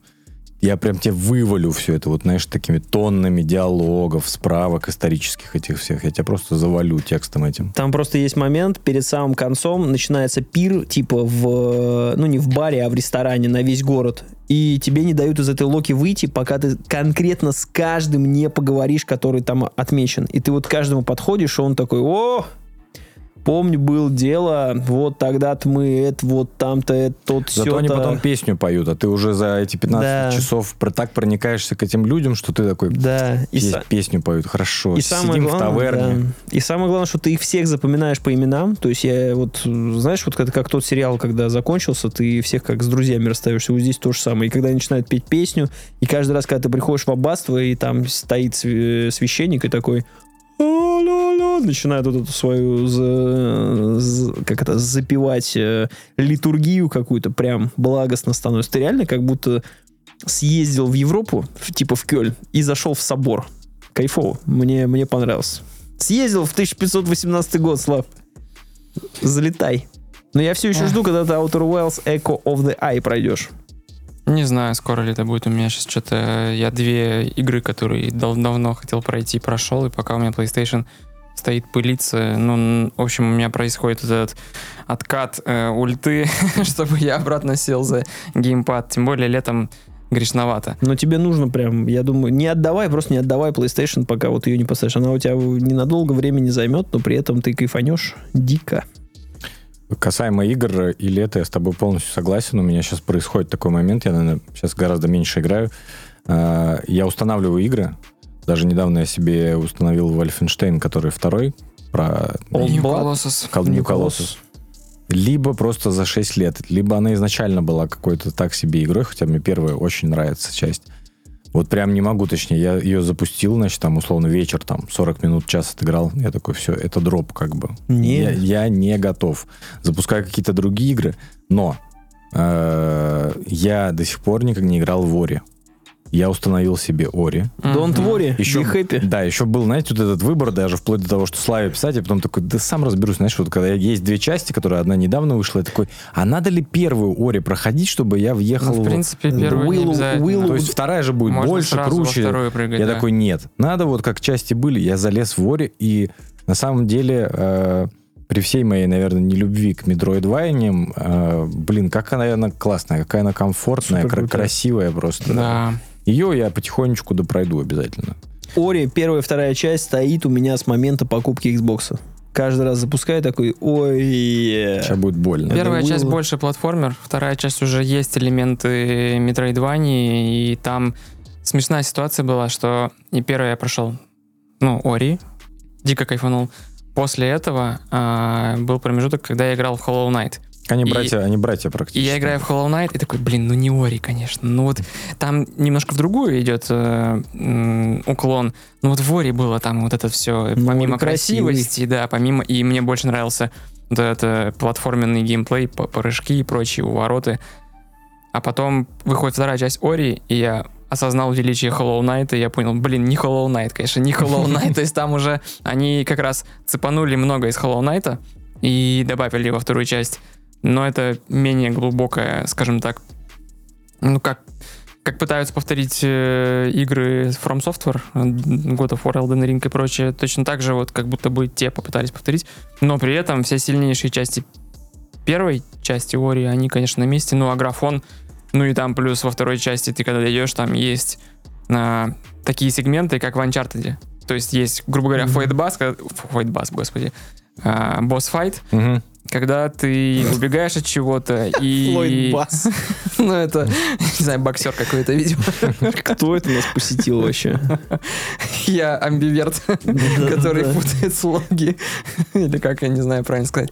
Я прям тебе вывалю все это, вот, знаешь, такими тоннами диалогов, справок исторических этих всех. Я тебя просто завалю текстом этим. Там просто есть момент, перед самым концом начинается пир, типа в, ну не в баре, а в ресторане на весь город. И тебе не дают из этой локи выйти, пока ты конкретно с каждым не поговоришь, который там отмечен. И ты вот к каждому подходишь, и он такой, о, помню, было дело, вот тогда-то мы, это, вот там-то, это, тот, Зато все они потом песню поют, а ты уже за эти 15 Да. часов так проникаешься к этим людям, что ты такой, Да, и, пес- са- песню поют, хорошо, И самое сидим главное, в таверне. да. И самое главное, что ты их всех запоминаешь по именам. То есть я вот, э, знаешь, вот это как тот сериал, когда закончился, ты всех как с друзьями расстаешься. Вот здесь то же самое. И когда они начинают петь песню, и каждый раз, когда ты приходишь в аббатство, и там стоит свя- священник и такой начинает вот эту свою за- за- как это запивать э, литургию какую-то прям благостно становится. Ты реально как будто съездил в Европу, в- типа в Кёльн, и зашел в собор. Кайфово. Мне, мне понравилось. Съездил в 1518 год, Слав. Залетай. Но я все еще жду, когда ты Outer Wilds Echo of the Eye пройдешь. Не знаю, скоро ли это будет. У меня сейчас что-то... Я две игры, которые дав- давно хотел пройти, прошел, и пока у меня PlayStation стоит пылиться, ну, в общем, у меня происходит этот откат э, ульты, чтобы я обратно сел за геймпад. Тем более летом грешновато. Но тебе нужно прям, я думаю, не отдавай, просто не отдавай PlayStation, пока вот ее не поставишь. Она у тебя ненадолго времени займет, но при этом ты кайфанешь дико. Касаемо игр и лета, я с тобой полностью согласен. У меня сейчас происходит такой момент, я, наверное, сейчас гораздо меньше играю. А, Я устанавливаю игры. Даже недавно я себе установил Wolfenstein, который второй, про Old New? Colossus. New Colossus. Либо просто за 6 лет, либо она изначально была какой-то так себе игрой, хотя мне первая очень нравится часть. Вот прям не могу, точнее, я ее запустил, значит, там, условно, вечер, там, 40 минут, час отыграл. Я такой, все, это дроп, как бы. Не. Я, я не готов. Запускаю какие-то другие игры, но э, я до сих пор никак не играл в Ори. Я установил себе Ори. Don't worry, Еще, be happy. Да, еще был, знаете, вот этот выбор даже вплоть до того, что Славе писать, я потом такой, да сам разберусь, знаешь, вот когда есть две части, которые одна недавно вышла, я такой, а надо ли первую Ори проходить, чтобы я Ну, въехал в в- принципе, Да, первую не Will- обязательно. Will- То есть вторая же будет Можно больше, круче. прыгать, я да. такой, нет, надо вот как части были, я залез в Ори, и на самом деле э, при всей моей, наверное, нелюбви к Metroidvania, э, блин, как она, наверное, классная, какая она комфортная, кра- красивая просто. Да. Ее я потихонечку допройду обязательно. Ори, первая и вторая часть стоит у меня с момента покупки Xbox. Каждый раз запускаю такой, ой, Сейчас будет больно. Это Первая Will- часть больше платформер, вторая часть уже есть элементы Metroidvania, и там смешная ситуация была, что и первая я прошел, ну, Ори, дико кайфанул. После этого а, был промежуток, когда я играл в Hollow Knight. Они И- братья, они братья И практически. я играю в Hollow Knight и такой, блин, ну не Ори, конечно. Ну вот там немножко в другую идет э, уклон. Ну вот в Ори было там вот это все, Ну, помимо красивый. красивости, да, помимо... И мне больше нравился вот этот платформенный геймплей, прыжки и прочие увороты. А потом выходит вторая часть Ори, и я осознал величие Hollow Knight, и я понял, блин, не Hollow Knight, конечно, не Hollow Knight, то есть там уже они как раз цепанули много из Hollow Knight и добавили во вторую часть, но это менее глубокая, скажем так, ну как, как пытаются повторить э, игры From Software, э, God of War, Elden Ring и прочее, точно так же вот как будто бы те попытались повторить, но при этом все сильнейшие части первой части Ори, они, конечно, на месте, ну а графон, ну и там плюс во второй части ты когда идешь, там есть а, такие сегменты, как в Uncharted. То есть есть, грубо говоря, файтбас, файтбас, господи, а, босс-файт, Мгм. Когда ты убегаешь от чего-то и... Флойд Бас. Ну, это, не знаю, боксер какой-то, видимо. Кто это нас посетил вообще? Я амбиверт, который путает слоги. Или как, я не знаю правильно сказать.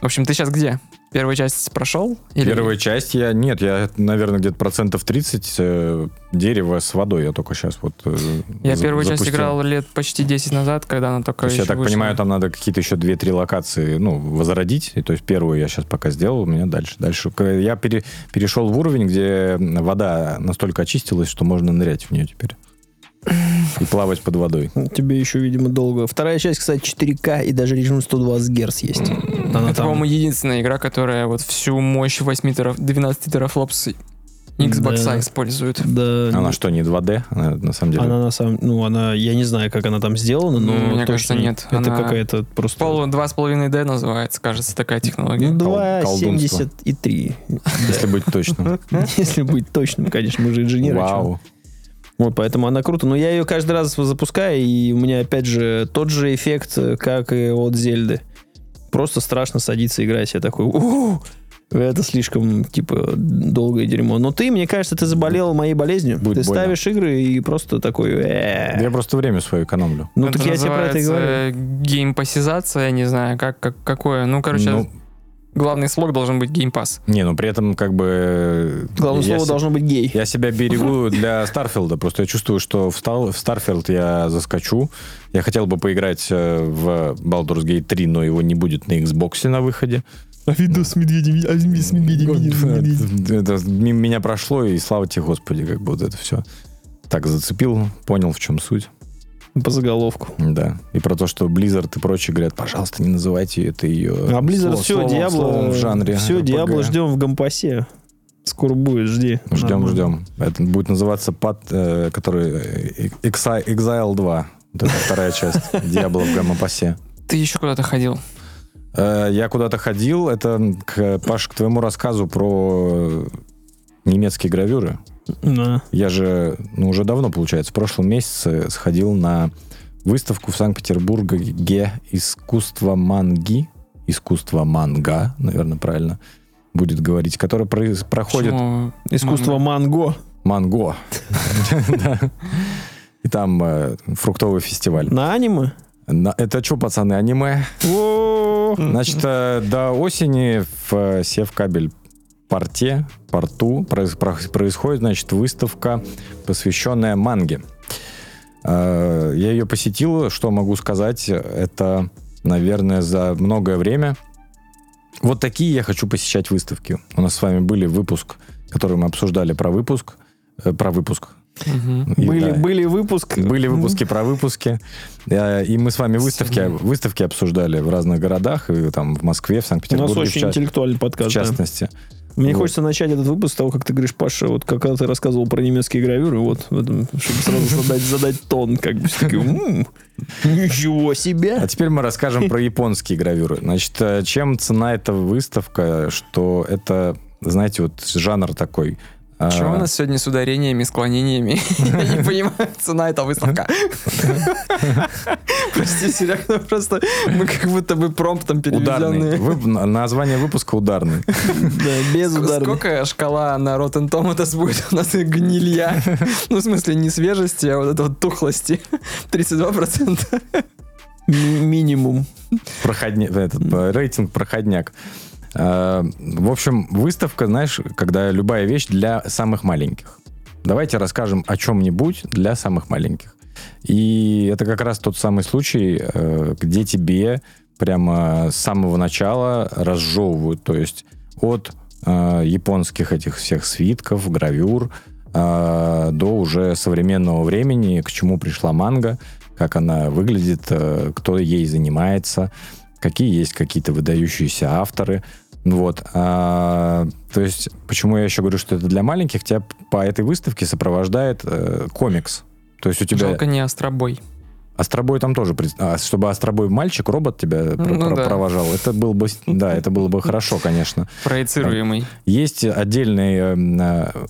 В общем, ты сейчас где? Первую часть прошел? Или- Первая часть я... Нет, я, наверное, где-то процентов 30 э, дерева с водой я только сейчас вот э, Я за- первую часть запустил. играл лет почти 10 назад, когда она только То есть, я так вышла. понимаю, там надо какие-то еще 2-3 локации, ну, возродить. И, то есть первую я сейчас пока сделал, у меня дальше. Дальше я пере- перешел в уровень, где вода настолько очистилась, что можно нырять в нее теперь. И плавать под водой. Тебе еще, видимо, долго. Вторая часть, кстати, 4К и даже режим 120 Гц есть. Она Это, там- по-моему, единственная игра, которая вот всю мощь 8 тераф... 12 терафлопс Xbox Да. использует. Да, Она что, не 2D? Она, на самом деле... Она на самом, ну она, я не знаю, как она там сделана, но Ну, мне точно кажется, нет. Это Она какая-то просто. Пол 2,5D называется, кажется, такая технология. Ну, Кол- колдунство. 2,70 и 3. Если быть точным. Если быть точным, конечно, мы же инженеры. Вау. Вот, поэтому она круто. Но я ее каждый раз запускаю, и у меня, опять же, тот же эффект, как и от Зельды. Просто страшно садиться играть. Я такой, «У, это слишком, типа, долгое дерьмо. Но ты, мне кажется, ты заболел моей болезнью. Будет ты больно. ставишь игры и просто такой... «Э». Я просто время свое экономлю. Ну, Это так я тебе про это и говорю. называется Game Pass изация, я не знаю, как, как, какое. Ну, короче, Ну, главный слог должен быть Game Pass. не, ну при этом как бы... Главное слово се- должно быть гей. Я себя берегу для Starfield а. Просто я чувствую, что в, Стал- в Starfield я заскочу. Я хотел бы поиграть э, в Baldur's Gate 3, но его не будет на Xbox на выходе. А видос с медведем, а с Это мимо меня прошло, и слава тебе, Господи, как бы вот это все так зацепил, понял, в чем суть. По заголовку. Да. И про то, что Blizzard и прочие говорят, пожалуйста, не называйте это ее А Blizzard все, словом- Диабло, словом в жанре. все, RPG. Диабло ждем в гампасе. Скоро будет, жди. Ждем, Нормально. ждем. Это будет называться пад, э, который э, Exi- Exile 2. Вот это вторая часть. Диабло в гамма-пасе. Ты еще куда-то ходил? Э, Я куда-то ходил. Это, к, Паш, к твоему рассказу про немецкие гравюры. Да. Я же, ну, уже давно, получается, в прошлом месяце сходил на выставку в Санкт-Петербурге «Искусство манги». Искусство манга, наверное, правильно будет говорить, которая произ- проходит... Почему? Искусство манго. Манго. И там э, фруктовый фестиваль. На аниме? На- Это что, пацаны, аниме? Значит, э, до осени в э, Севкабель порте, порту происходит, значит, выставка, посвященная манге. Э, Я ее посетил, что могу сказать, это, наверное, за многое время. Вот такие я хочу посещать выставки. У нас с вами были выпуск, который мы обсуждали про выпуск, э, про выпуск. Мгм. И Были, да, были выпуск. были выпуски про выпуски. Э, И мы с вами выставки, выставки обсуждали в разных городах, и там в Москве, в У нас Санкт-Петербурге, в, очень ча- интеллектуальный в подкаст. да. Мне Вот. хочется начать этот выпуск с того, как ты говоришь, Паша, вот как когда ты рассказывал про немецкие гравюры, вот, в этом, чтобы сразу задать, задать тон, как бы, все такие, «М, ничего себе. А теперь мы расскажем про японские гравюры. Значит, э, чем цена эта выставка, что это, знаете, вот жанр такой. А, Чего у нас сегодня с ударениями, склонениями? Я не понимаю, цена эта выставка. Прости, Серега, ну просто мы как будто бы промптом Ударный. переведенные. Вып- название выпуска ударный. Да, без ударных. Сколько шкала на Rotten Tomatoes будет у нас гнилья? Ну, в смысле, не свежести, а вот это вот тухлости. 32%. Ми- Минимум. Проходня- этот, э, рейтинг проходняк. Э, В общем, выставка, знаешь, когда любая вещь для самых маленьких. Давайте расскажем о чем-нибудь для самых маленьких. И это как раз тот самый случай, э, где тебе прямо с самого начала разжевывают, то есть от э, японских этих всех свитков, гравюр до уже современного времени, к чему пришла манга, как она выглядит, кто ей занимается, какие есть какие-то выдающиеся авторы. Вот. А, то есть, почему я еще говорю, что это для маленьких, тебя по этой выставке сопровождает э, комикс. То есть у тебя... Жалко не Остробой. Астробой там тоже, а, чтобы Астробой мальчик, робот тебя про- Ну про- да. провожал, это было бы, да, это было бы хорошо, конечно. Проецируемый. Есть отдельная э, э,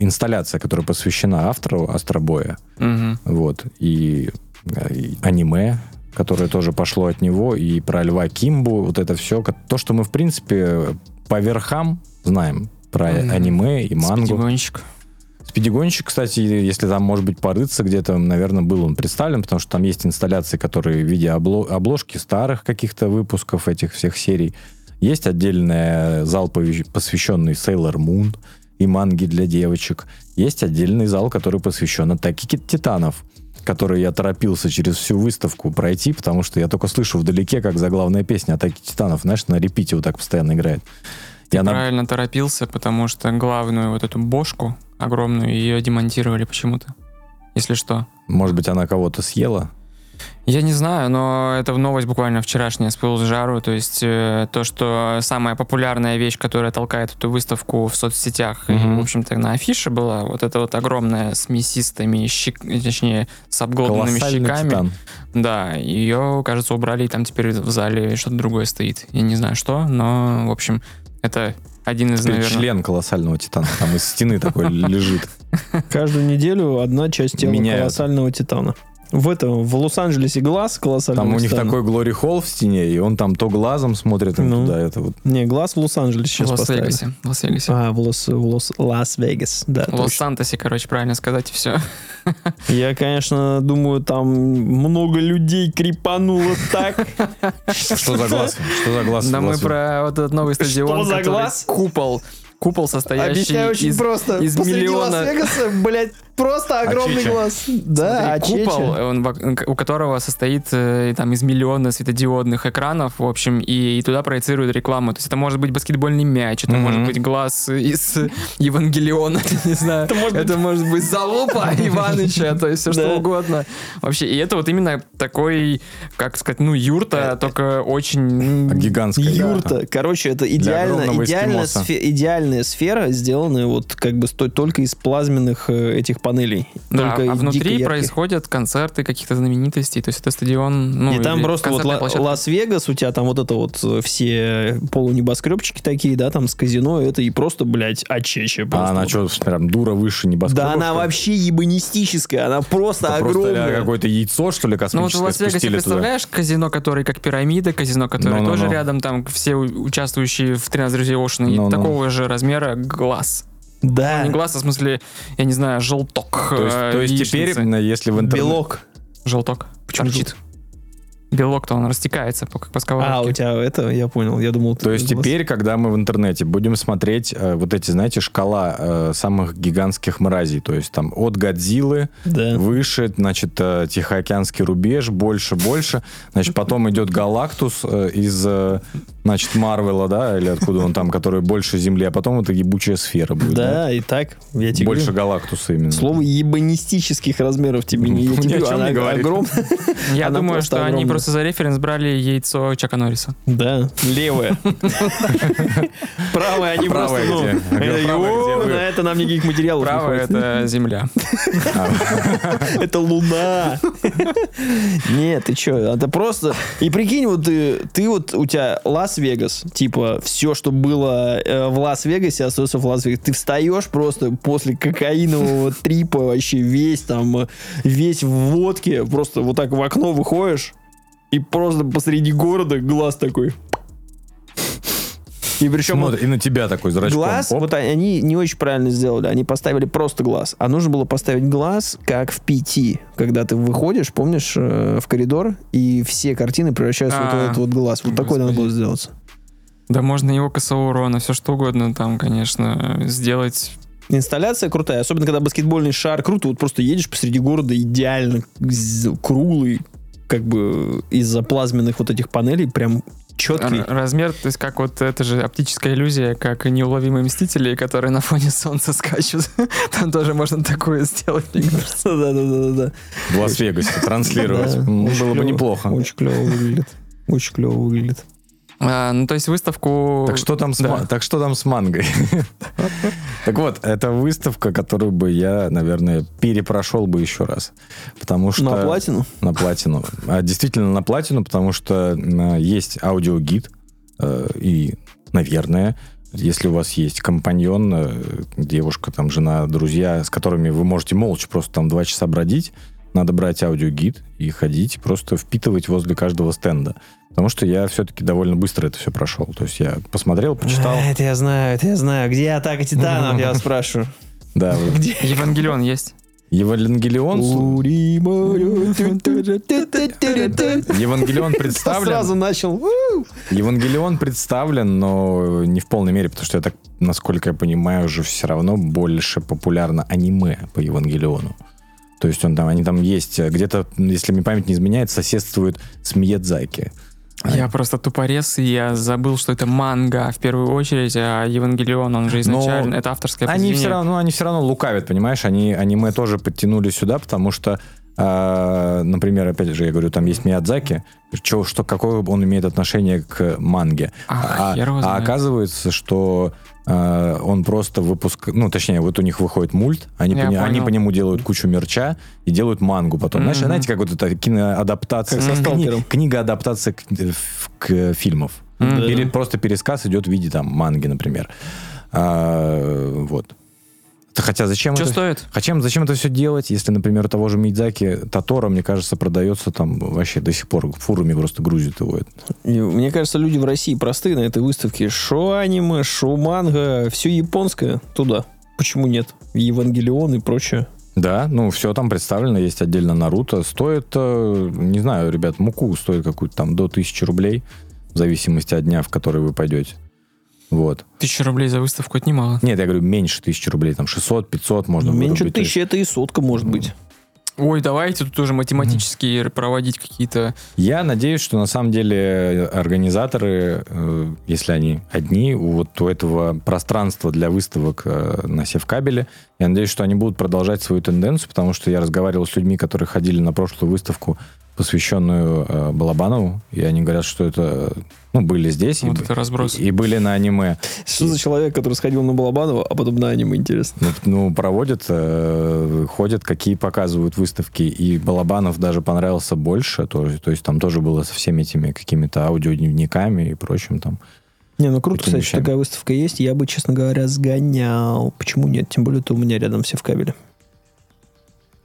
инсталляция, которая посвящена автору Астробоя, Мгм. вот, и, э, и аниме, которое тоже пошло от него, и про Льва Кимбу, вот это все, то, что мы, в принципе, по верхам знаем про Мгм. аниме и мангу. Спидигонщик. Спидигонщик, кстати, если там, может быть, порыться где-то, наверное, был он представлен, потому что там есть инсталляции, которые в виде обло- обложки старых каких-то выпусков этих всех серий. Есть отдельный зал, повещ- посвященный Sailor Moon и манге для девочек. Есть отдельный зал, который посвящен атаке титанов, который я торопился через всю выставку пройти, потому что я только слышу вдалеке, как заглавная песня «Атаки титанов», знаешь, на репите вот так постоянно играет. И она- Правильно торопился, потому что главную вот эту бошку огромную ее демонтировали почему-то. Если что. может быть, она кого-то съела? Я не знаю, но это новость буквально вчерашняя с пылу с жару. То есть э, то, что самая популярная вещь, которая толкает эту выставку в соцсетях, и, Мгм. в общем-то, на афише была, вот эта вот огромная с мясистыми, щек... точнее, с обглоданными щеками. титан. Да, ее, кажется, убрали, и там теперь в зале что-то другое стоит. Я не знаю что, но, в общем, это один из, Теперь наверное... член колоссального титана. Там из стены такой лежит. Каждую неделю одна часть тела колоссального титана. В этом, в Лос-Анджелесе глаз колоссального Там у них такой glory hole в стене, и он там то глазом смотрит, и Ну. туда это вот. Не, глаз в Лос-Анджелесе В сейчас поставили. Лас-Вегасе. В Лас-Вегасе. А, в Лос, в Лос, Лас-Вегас, да. В. Лос-Сантосе, короче, правильно сказать, и все. Я, конечно, думаю, там много людей крепануло так. Что за глаз? Что за глаз? Да в мы про вот этот новый стадион, за который глаз? купол. Купол, состоящий Объясняю очень из... просто. из Посреди миллиона- Лас-Вегаса, блядь, просто огромный Ачеча. глаз. Да, Смотри, купол, ачеча. он, у которого состоит э, там из миллиона светодиодных экранов, в общем, и, и туда проецируют рекламу. То есть это может быть баскетбольный мяч, это Мгм. может быть глаз из Евангелиона, не знаю. Это может быть залупа Иваныча, то есть все что угодно. Вообще, и это вот именно такой, как сказать, ну, юрта, только очень... Гигантская. Юрта. Короче, это идеально, идеальная, сфера, сделанная вот как бы только из плазменных э, этих панелей. Да, Только а внутри происходят концерты каких-то знаменитостей, то есть это стадион, ну, и там просто вот. Лас-Вегас, у тебя там вот это вот э, все полунебоскребчики такие, да, там с казино, это и просто, блядь, очече. А она вот. что, прям дура выше небоскреба? Да она вообще ебанистическая, она просто Это просто огромная. какое-то яйцо, что ли, Ну вот в космическое Лас-Вегасе спустили туда? представляешь казино, который как пирамида, казино, которое тоже рядом, там все участвующие в 13 друзей Оушена, и Ну-ну. такого же размера глаз. Да, Не глаз, а в смысле, я не знаю, желток. То есть, э, то есть теперь, яичницы. м, если в интернете... белок. Желток. Почему торчит. Белок-то он растекается по, как по А, сковородке. у тебя это, я понял, я думал... То есть теперь, когда мы в интернете будем смотреть э, вот эти, знаете, шкала э, самых гигантских мразей, то есть там от Годзиллы Да. выше, значит, э, Тихоокеанский рубеж, больше, больше, значит, потом идет Галактус э, из, э, значит, Марвела, да, или откуда он там, который больше Земли, а потом это ебучая сфера будет. Да, и так, я тебе Больше говорю. Галактуса именно. Слово ебанистических размеров тебе не, я тебе она не говорит. Я думаю, просто что они огромная. Просто за референс брали яйцо Чака Норриса. Да, левая. Правая, они просто, ну, на это нам никаких материалов не Право хватит. это земля. Это луна. Нет, ты чё, это просто... И прикинь, вот ты, ты вот, у тебя Лас-Вегас, типа, все, что было э, в Лас-Вегасе, остается в Лас-Вегасе. Ты встаешь просто после кокаинового трипа, вообще весь там, весь в водке, просто вот так в окно выходишь, и просто посреди города глаз такой. И причем вот Смотри, и на тебя такой зрачком. глаз, Оп. вот они не очень правильно сделали. Они поставили просто глаз. А нужно было поставить глаз, как в PT. Когда ты выходишь, помнишь, э, в коридор, и все картины превращаются вот в А, этот вот глаз. Вот такой надо было сделать. Да можно его косого урона, все что угодно там, конечно, сделать. Инсталляция крутая, особенно когда баскетбольный шар круто, вот просто едешь посреди города идеально круглый, как бы из-за плазменных вот этих панелей, прям четкий. Размер, то есть как вот это же оптическая иллюзия, как неуловимые мстители, которые на фоне солнца скачут. Там тоже можно такое сделать, мне кажется. Да-да-да-да. В Лас-Вегасе транслировать. Да, М, очень Было бы неплохо. Очень клево выглядит. Очень клево выглядит. А, ну, то есть выставку... Так что там с, Да. ма- так что там с мангой? Так вот, это выставка, которую бы я, наверное, перепрошел бы еще раз. Потому что... На платину? На платину. А действительно на платину, потому что есть аудиогид. э, И, наверное, если у вас есть компаньон, э, девушка, там, жена, друзья, с которыми вы можете молча просто там два часа бродить, надо брать аудиогид и ходить, просто впитывать возле каждого стенда. Потому что я все-таки довольно быстро это все прошел. То есть я посмотрел, почитал. А, Это я знаю, это я знаю. Где атака титанов, я вас спрашиваю. Да. Где? Евангелион есть? Евангелион, Евангелион представлен. Сразу начал. Евангелион представлен, но не в полной мере, потому что я так, насколько я понимаю, уже все равно больше популярно аниме по Евангелиону. То есть он там, они там есть, где-то, если мне память не изменяет, соседствует с Миядзаки. Я просто тупорез, и я забыл, что это манга в первую очередь, а Евангелион, он же изначально, Но это авторское Они все равно, они все равно лукавят, понимаешь? Они аниме тоже подтянули сюда, потому что, а, например, опять же, я говорю, там есть Миядзаки, что, что, какое он имеет отношение к манге. А, А, а оказывается, что а, он просто выпуск... Ну, точнее, вот у них выходит мульт, они, по, не- они понял. по нему делают кучу мерча и делают мангу потом. Знаешь, Мгм. знаете, как вот это киноадаптация... Как со кни- «Сталкером». Книга-адаптация к, в- к фильмов. Мгм. Пере- просто пересказ идет в виде там манги, например. А, вот. Хотя зачем Что это... стоит? Зачем, зачем это все делать, если, например, у того же Мидзаки Татора, мне кажется, продается там вообще до сих пор фурами просто грузит его. И Мне кажется, люди в России простые на этой выставке. Шо аниме, шо манга, все японское туда. Почему нет? Евангелион и прочее. Да, ну все там представлено, есть отдельно Наруто. Стоит, э, не знаю, ребят, муку стоит какую-то там до 1000 рублей, в зависимости от дня, в который вы пойдете. Вот. Тысяча рублей за выставку, это немало. Нет, я говорю, меньше тысячи рублей, там 600, 500 можно Меньше вырубить. То есть тысячи это и сотка может быть. Ой, давайте тут тоже математически проводить какие-то... Я надеюсь, что на самом деле организаторы, э, если они одни, у вот у этого пространства для выставок э, на Севкабеле, я надеюсь, что они будут продолжать свою тенденцию, потому что я разговаривал с людьми, которые ходили на прошлую выставку, посвященную э, Балабанову, и они говорят, что это, ну, были здесь и, Вот это разброс. и были на аниме. Что за человек, который сходил на Балабанова, а потом на аниме, интересно? Ну, ну, проводят, э, ходят, какие показывают выставки, и Балабанов даже понравился больше, то, то есть там тоже было со всеми этими какими-то аудиодневниками и прочим там. Не, ну круто, кстати, что вещами. такая выставка есть. Я бы, честно говоря, сгонял. Почему нет? Тем более, это у меня рядом все в кабеле.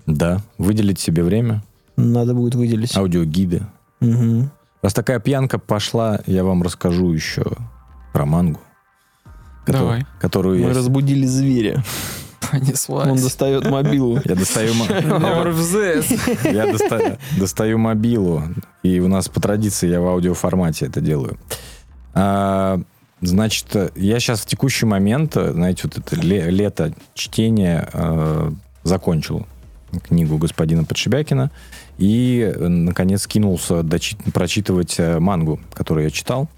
Да, выделить себе время, Надо будет выделить. аудиогиды. Мгм. Раз такая пьянка пошла, я вам расскажу еще про мангу. Давай. Которую Мы я... разбудили зверя. Понеслась. Он достает мобилу. Я достаю, мо- RFZ. я доста- достаю мобилу, и у нас по традиции я в аудиоформате это делаю. А, значит, я сейчас в текущий момент, знаете, вот это ле- лето чтения э, закончил книгу господина Подшибякина и, э, наконец, кинулся прочитывать э, мангу, которую я читал.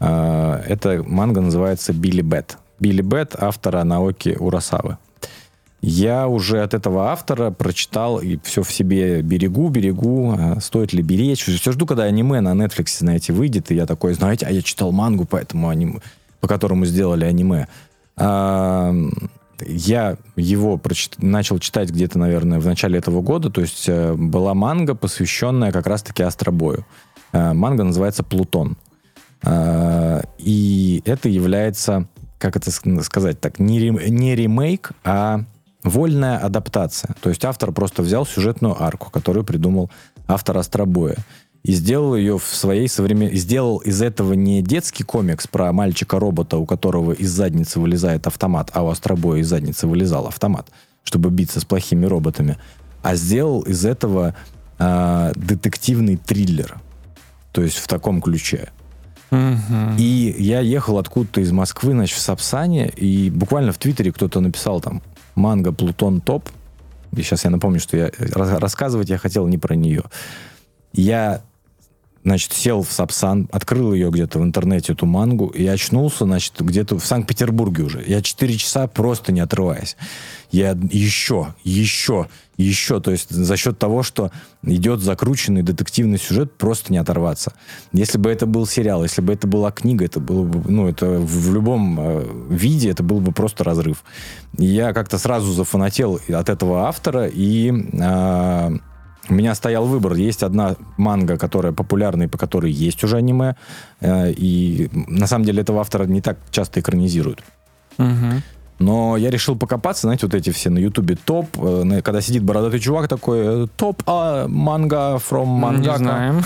А, эта манга называется «Билли Бет». «Билли Бет» автора Наоки Урасавы. Я уже от этого автора прочитал и все в себе берегу, берегу, стоит ли беречь. Все жду, когда аниме на Netflix, знаете, выйдет, и я такой, знаете, а я читал мангу по этому аниме, по которому сделали аниме. Я его прочит- начал читать где-то, наверное, в начале этого года, то есть э, была манга, посвященная как раз-таки астробою. Э, манга называется «Плутон». А, И это является, как это ск- сказать так, не, рем- не ремейк, а вольная адаптация. То есть автор просто взял сюжетную арку, которую придумал автор Астробоя, и сделал ее в своей современной... Сделал из этого не детский комикс про мальчика-робота, у которого из задницы вылезает автомат, а у Астробоя из задницы вылезал автомат, чтобы биться с плохими роботами, а сделал из этого а, детективный триллер. То есть в таком ключе. Мгм. И я ехал откуда-то из Москвы, значит, в Сапсане, и буквально в Твиттере кто-то написал там «Манго Плутон топ». И сейчас я напомню, что я рас- рассказывать я хотел не про нее. Я значит, сел в Сапсан, открыл ее где-то в интернете, эту мангу, и очнулся, значит, где-то в Санкт-Петербурге уже. Я 4 часа просто не отрываясь. Я еще, еще, еще. То есть за счет того, что идет закрученный детективный сюжет, просто не оторваться. Если бы это был сериал, если бы это была книга, это было бы, ну, это в любом э, виде, это был бы просто разрыв. И я как-то сразу зафанател от этого автора, и э, у меня стоял выбор. Есть одна манга, которая популярна и по которой есть уже аниме. Э, и на самом деле этого автора не так часто экранизируют. Мгм. Но я решил покопаться, знаете, вот эти все на Ютубе топ, э, когда сидит бородатый чувак такой, э, топ а, манга from Не mangaka. знаем.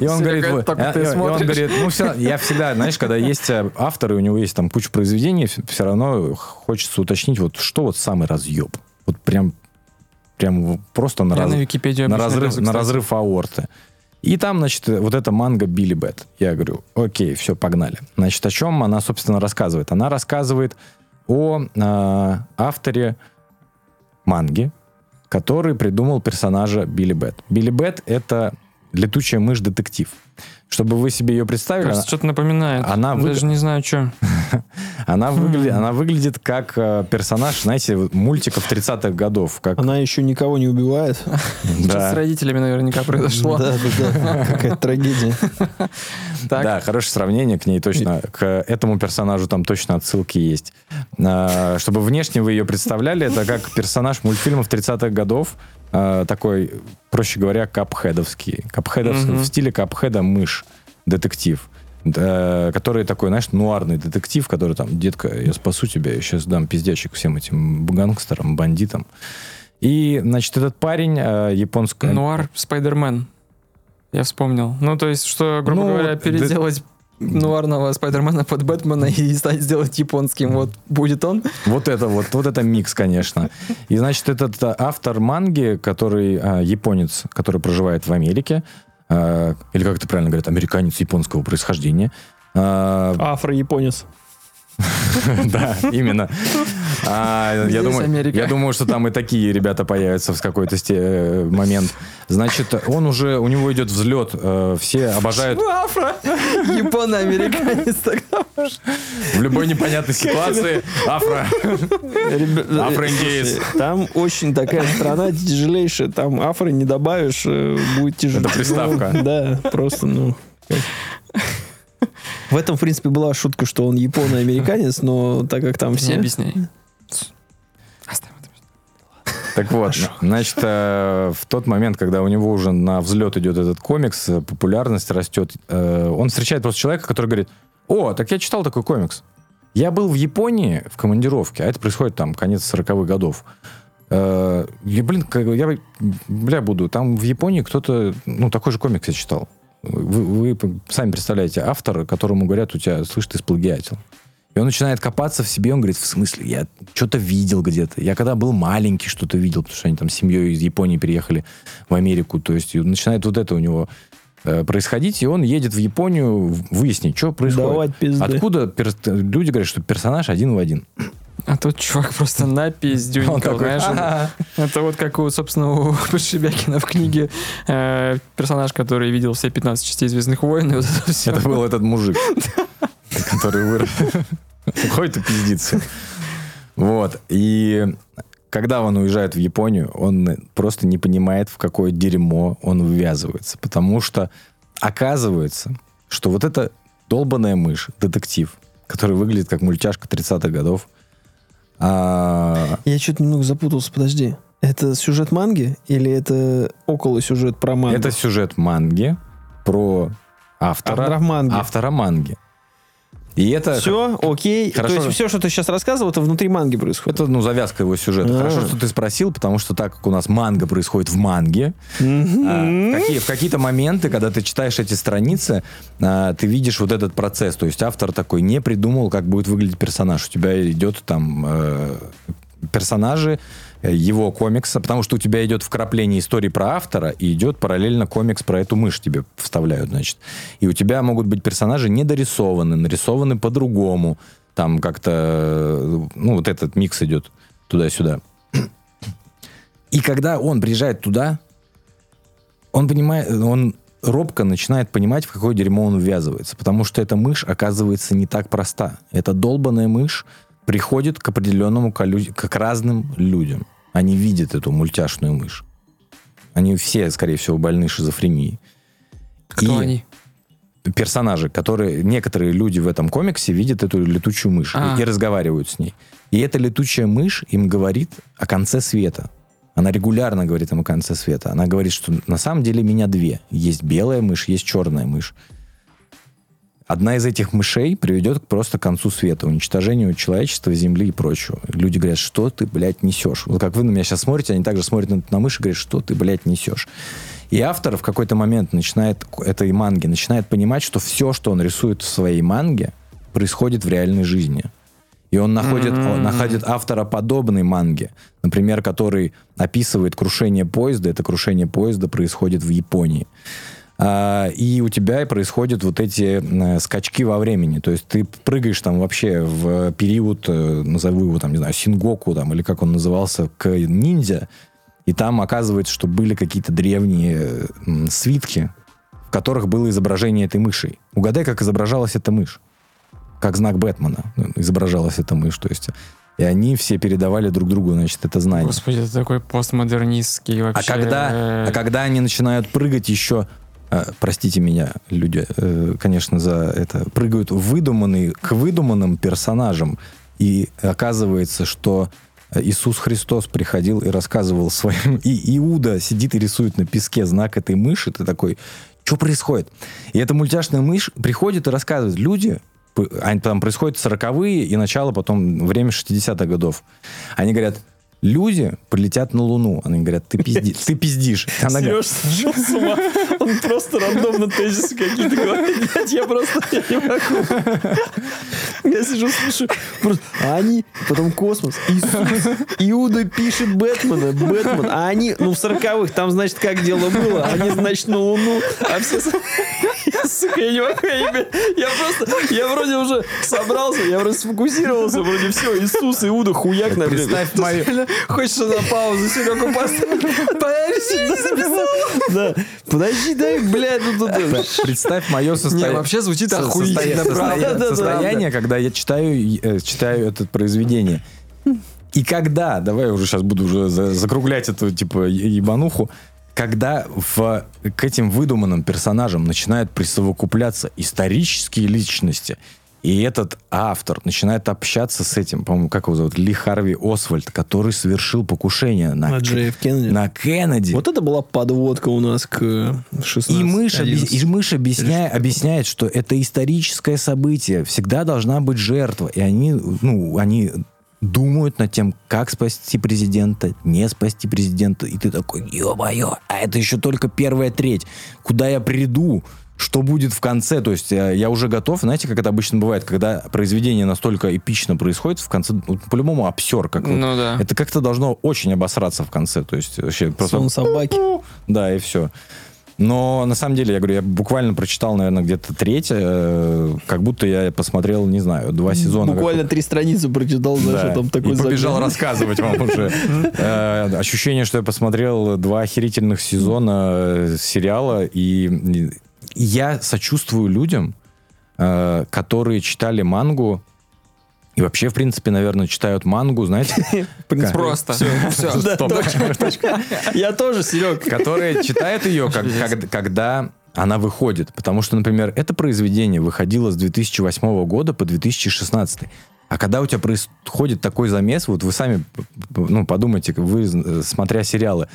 И он говорит, и он говорит, ну все, я всегда, знаешь, когда есть авторы, у него есть там куча произведений, все равно хочется уточнить, вот что вот самый разъеб. Вот прям, прям просто на, Я раз- на Википедию на разрыв, на разрыв аорты. И там, значит, вот эта манга Билли Бет. Я говорю, окей, все, погнали. Значит, о чем она, собственно, рассказывает? Она рассказывает о э, авторе манги, который придумал персонажа Билли Бет. Билли Бет — это летучая мышь-детектив. Чтобы вы себе ее представили, Кажется, что-то напоминает. она вы- Даже не знаю, что. она, выглядит, она выглядит как э, персонаж, знаете, мультиков 30-х годов. Как, Она еще никого не убивает. Да. с родителями наверняка произошло. Да, да, да. Какая трагедия. Так. Да, хорошее сравнение к ней точно. К этому персонажу там точно отсылки есть. А, Чтобы внешне вы ее представляли, это как персонаж мультфильмов 30-х годов. А, Такой, проще говоря, капхедовский. Капхедовский Мгм. в стиле капхеда мышь, детектив. Да, который такой, знаешь, нуарный детектив, который там, детка, я спасу тебя, я сейчас дам пиздячек всем этим гангстерам, бандитам. И, значит, этот парень э, японский... Нуар Спайдермен. Я вспомнил. Ну, то есть, что, грубо Ну, говоря, переделать нуарного Спайдермена под Бэтмена и стать сделать японским. Вот будет он. Вот это вот, вот это микс, конечно. И значит, этот а, автор манги, который а, японец, который проживает в Америке, а, или как это правильно говорят, американец японского происхождения. а, Афро-японец. Да, именно. А, Я думаю, Америка. я думаю, что там и такие ребята появятся в какой-то сте- э, момент. Значит, он уже, у него идет взлет. э, Все обожают афро. Японо-американец тогда. в любой непонятной ситуации афро. Афро-индеец. слушай, Там очень такая страна тяжелейшая. Там афро не добавишь, э, будет тяжело. Это приставка. Да, просто, ну... В этом, в принципе, была шутка, что он японо-американец, но так как там Не все... объясняй. Оставь это. Так вот, значит, э, в тот момент, когда у него уже на взлет идет этот комикс, э, популярность растет, э, он встречает просто человека, который говорит, о, так я читал такой комикс. Я был в Японии в командировке, а это происходит там конец 40-х годов. Я, блин, я, бля, буду. Там в Японии кто-то, ну, такой же комикс я читал. Вы, вы сами представляете, автор, которому говорят, у тебя, слышь, ты сплагиатил. И он начинает копаться в себе, он говорит, в смысле, я что-то видел где-то. Я когда был маленький, что-то видел, потому что они там с семьей из Японии переехали в Америку. То есть начинает вот это у него э, происходить, и он едет в Японию выяснить, что происходит. Откуда перс- люди говорят, что персонаж один в один. А тут чувак просто Он напиздюнькал, такой, знаешь. он- «Ага». Это вот как у, собственно, у Подшибякина в книге э, персонаж, который видел все 15 частей Звездных войн, и вот это все. Это был этот мужик, который вырос. Ходит и пиздится. Вот. И когда он уезжает в Японию, он просто не понимает, в какое дерьмо он ввязывается. Потому что оказывается, что вот эта долбаная мышь, детектив, который выглядит как мультяшка 30-х годов, а, Я что-то немного запутался, подожди. Это сюжет манги или это около сюжет про мангу? это сюжет манги про автора, Автора манги. автора манги. И это Все, окей. Хорошо. То есть все, что ты сейчас рассказывал, это внутри манги происходит. Это, ну, завязка его сюжета. А. Хорошо, что ты спросил, потому что так как у нас манга происходит в манге, а, в, какие- в какие-то моменты, когда ты читаешь эти страницы, а, ты видишь вот этот процесс. То есть автор такой не придумал, как будет выглядеть персонаж. У тебя идет там э, персонажи его комикса, потому что у тебя идет вкрапление истории про автора, и идет параллельно комикс про эту мышь тебе вставляют, значит. И у тебя могут быть персонажи недорисованы, нарисованы по-другому. Там как-то, э, ну, вот этот микс идет туда-сюда. И когда он приезжает туда, он понимает, он робко начинает понимать, в какое дерьмо он ввязывается. Потому что эта мышь оказывается не так проста. Эта долбанная мышь приходит к определенному, колю- к разным людям. Они видят эту мультяшную мышь. Они все, скорее всего, больны шизофренией. Кто И они? Персонажи, которые... Некоторые люди в этом комиксе видят эту летучую мышь и- А. и разговаривают с ней. И эта летучая мышь им говорит о конце света. Она регулярно говорит им о конце света. Она говорит, что на самом деле меня две. Есть белая мышь, есть черная мышь. Одна из этих мышей приведет просто к концу света, уничтожению человечества, земли и прочего. Люди говорят, что ты, блядь, несешь? Вот как вы на меня сейчас смотрите, они также смотрят на, на мышь и говорят, что ты, блядь, несешь? И автор в какой-то момент начинает, этой манги, начинает понимать, что все, что он рисует в своей манге, происходит в реальной жизни. И он находит, он находит автора подобной манги, например, который описывает крушение поезда. Это крушение поезда происходит в Японии. А, и у тебя происходят вот эти э, скачки во времени. То есть ты прыгаешь там вообще в период, э, назову его там, не знаю, Сингоку там, или как он назывался, к ниндзя. И там оказывается, что были какие-то древние э, свитки, в которых было изображение этой мыши. Угадай, как изображалась эта мышь. Как знак Бэтмена изображалась эта мышь. То есть, и они все передавали друг другу, значит, это знание. Господи, это такой постмодернистский А вообще. когда, э, а когда они начинают прыгать еще, э, простите меня, люди, э, конечно, за это, прыгают выдуманные, к выдуманным персонажам, и оказывается, что Иисус Христос приходил и рассказывал своим... И Иуда сидит и рисует на песке знак этой мыши, ты такой, что происходит? И эта мультяшная мышь приходит и рассказывает, люди, они, там происходят 40-е и начало потом, время 60-х годов. Они говорят, люди полетят на Луну. Они говорят, ты, пизди, ты пиздишь. Она Сереж сошел с ума. Он просто рандомно тезисы какие-то говорит. Я просто я не могу. Я сижу, слушаю. Просто, а они, потом космос, Иисус, Иуда пишет Бэтмена, Бэтмен. А они, ну, в сороковых, там, значит, как дело было. Они, значит, на Луну. А все... Я, сука, я не могу. Я, просто, я вроде уже собрался, я вроде сфокусировался, вроде все, Иисус, Иуда, хуяк на Представь мою- Хочешь на паузу Серегу поставить? Подожди, не записал. Да. Подожди, дай, блядь, ну тут... представь мое состояние. Вообще звучит охуительно, состояние, когда я читаю, э, читаю это произведение. И когда, давай я уже сейчас буду уже за- закруглять эту, типа, ебануху, когда в, к этим выдуманным персонажам начинают присовокупляться исторические личности, и этот автор начинает общаться с этим, по-моему, как его зовут, Ли Харви Освальд, который совершил покушение на, На Джей Ф. Кеннеди. на Кеннеди. Вот это была подводка у нас к 16 И мышь, 11. и мышь объясняет, объясняет, что это историческое событие, всегда должна быть жертва. И они, ну, они думают над тем, как спасти президента, не спасти президента. И ты такой, ё-моё, а это еще только первая треть. Куда я приду? Что будет в конце? То есть э, я уже готов, знаете, как это обычно бывает, когда произведение настолько эпично происходит, в конце ну, по-любому обсер. Как вот. Ну да. Это как-то должно очень обосраться в конце. То есть вообще просто... Сон собаки. Да, и все. Но на самом деле, я говорю, я буквально прочитал, наверное, где-то треть, э, как будто я посмотрел, не знаю, два сезона. Буквально три страницы прочитал, знаешь, Да. там такой и побежал загляд. рассказывать вам уже. Э, Ощущение, что я посмотрел два охерительных сезона сериала, и я сочувствую людям, э, которые читали мангу, и вообще, в принципе, наверное, читают мангу, знаете, Просто. Все. Я тоже, Серег. которые читают ее, когда она выходит. Потому что, например, это произведение выходило с 2008 года по 2016. А когда у тебя происходит такой замес, вот вы сами ну, подумайте, вы, э, смотря сериалы,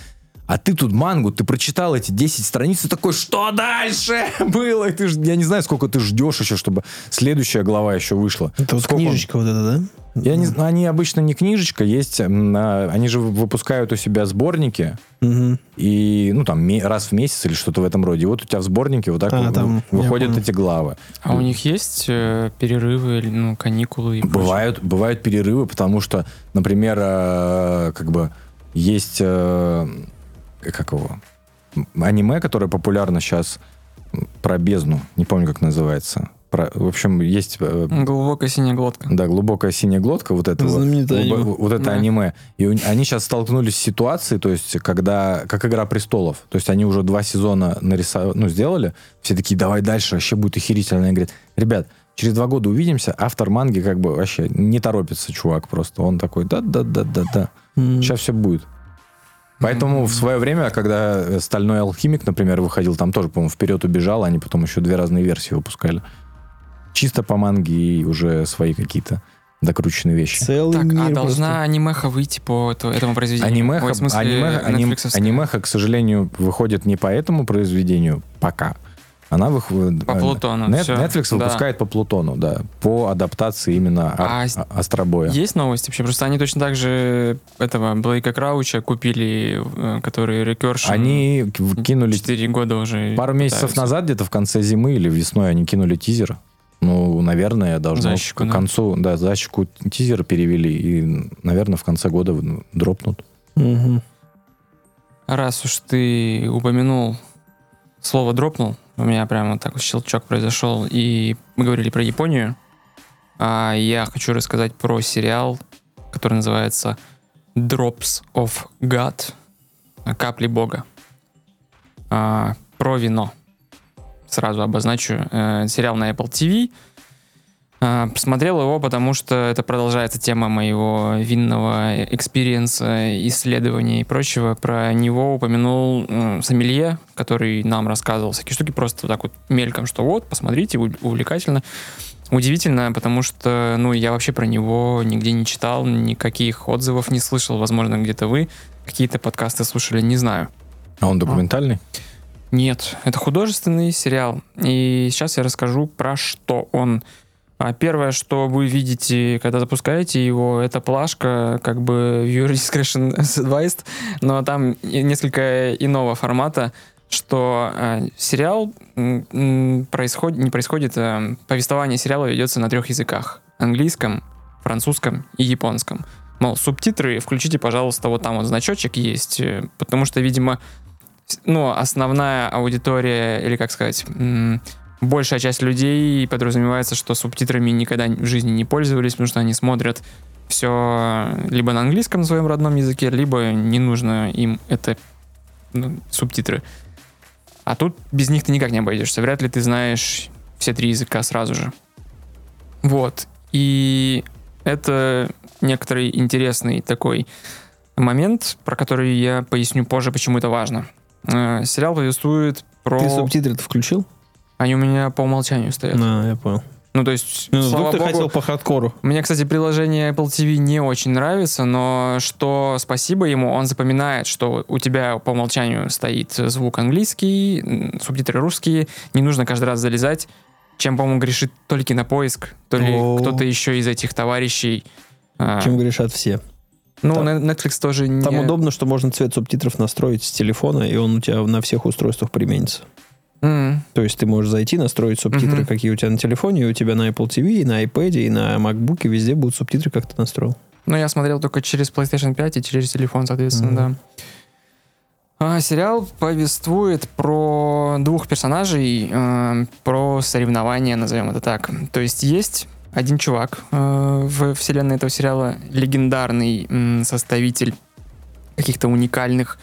а ты тут мангу, ты прочитал эти 10 страниц, и такой, что дальше было? И ты, ж- я не знаю, сколько ты ждешь еще, чтобы следующая глава еще вышла. Это вот Сколько он- книжечка вот эта, да? Я не знаю, они обычно не книжечка, есть, они же выпускают у себя сборники, Мгм. и, ну, там, раз в месяц или что-то в этом роде. И вот у тебя в сборнике вот так А, вот там, выходят эти главы. А у них есть э, перерывы, или, ну, каникулы и прочее? Бывают, бывают перерывы, потому что, например, э, как бы есть, э, как его, аниме, которое популярно сейчас про бездну, не помню, как называется. про- в общем, есть э, Глубокая синяя глотка. да, глубокая синяя глотка, вот это вот, Знаменитое глубо- аниме. вот это Да. аниме. И у- они сейчас столкнулись с ситуацией, то есть, когда, как Игра престолов, то есть они уже два сезона нарисовали, ну, сделали, все такие, давай дальше, вообще будет охерительно. Они говорят, ребят, через два года увидимся, автор манги как бы вообще не торопится, чувак, просто. Он такой, да-да-да-да-да, сейчас все будет. Поэтому в свое время, когда «Стальной алхимик», например, выходил, там тоже, по-моему, вперед убежал, они потом еще две разные версии выпускали. Чисто по манге и уже свои какие-то докрученные вещи. Целый Так, мир а просто. должна анимеха выйти по этому произведению? Анимеха, Ой, смысле, аниме- аним- нетфликсовская. анимеха, к сожалению, выходит не по этому произведению пока. Она выходит... По Плутону, Нет, Netflix да. выпускает по Плутону, да. По адаптации именно А а- с- а- Астробоя. Есть новости вообще? Просто они точно так же этого Блейка Крауча купили, э, который Recursion. Они кинули 4 года уже пару месяцев пытаются. назад, где-то в конце зимы или весной, они кинули тизер. Ну, наверное, должно Защику, к да. концу, да, защику тизер перевели и, наверное, в конце года ну, дропнут. Мгм. Раз уж ты упомянул слово дропнул, у меня прямо вот так вот щелчок произошел, и мы говорили про Японию, а я хочу рассказать про сериал, который называется Drops of God, капли Бога, А, про вино. Сразу обозначу. Э, сериал на Apple TV. А, Посмотрел его, потому что это продолжается тема моего винного experience а, исследования и прочего. Про него упомянул м, Сомелье, который нам рассказывал всякие штуки, просто так вот мельком, что вот, посмотрите, увлекательно. Удивительно, потому что, ну, я вообще про него нигде не читал, никаких отзывов не слышал. Возможно, где-то вы какие-то подкасты слушали, не знаю. А он документальный? Нет, это художественный сериал. И сейчас я расскажу, про что он. А Первое, что вы видите, когда запускаете его, это плашка, как бы viewer discretion advised, но там и несколько иного формата, что э, сериал происходит, не происходит, а повествование сериала ведется на трех языках. Английском, французском и японском. Мол, субтитры включите, пожалуйста, вот там вот значочек есть, э, потому что, видимо, ну, основная аудитория, или как сказать, большая часть людей подразумевается, что субтитрами никогда в жизни не пользовались, потому что они смотрят все либо на английском на своем родном языке, либо не нужно им это ну, субтитры. А тут без них ты никак не обойдешься. Вряд ли ты знаешь все три языка сразу же. Вот. И это некоторый интересный такой момент, про который я поясню позже, почему это важно. Э, Сериал повествует про... Ты субтитры-то включил? Они у меня по умолчанию стоят. А, я понял. Ну, то есть, Ну, слава ты богу, хотел по хардкору. мне, кстати, приложение Apple TV не очень нравится, но что спасибо ему, он запоминает, что у тебя по умолчанию стоит звук английский, субтитры русские, не нужно каждый раз залезать, чем, по-моему, грешит то ли кинопоиск, то ли кто-то еще из этих товарищей. А, Чем грешат все. ну, там- Netflix тоже не... Там удобно, что можно цвет субтитров настроить с телефона, и он у тебя на всех устройствах применится. М, То есть ты можешь зайти, настроить субтитры, Мгм. какие у тебя на телефоне, и у тебя на Apple TV, и на iPad, и на MacBook, везде будут субтитры, как ты настроил. Ну, я смотрел только через PlayStation 5 и через телефон, соответственно, Мгм. да. А, сериал повествует про двух персонажей, э, про соревнования, назовем это так. То есть есть один чувак э, в вселенной этого сериала, легендарный м, составитель каких-то уникальных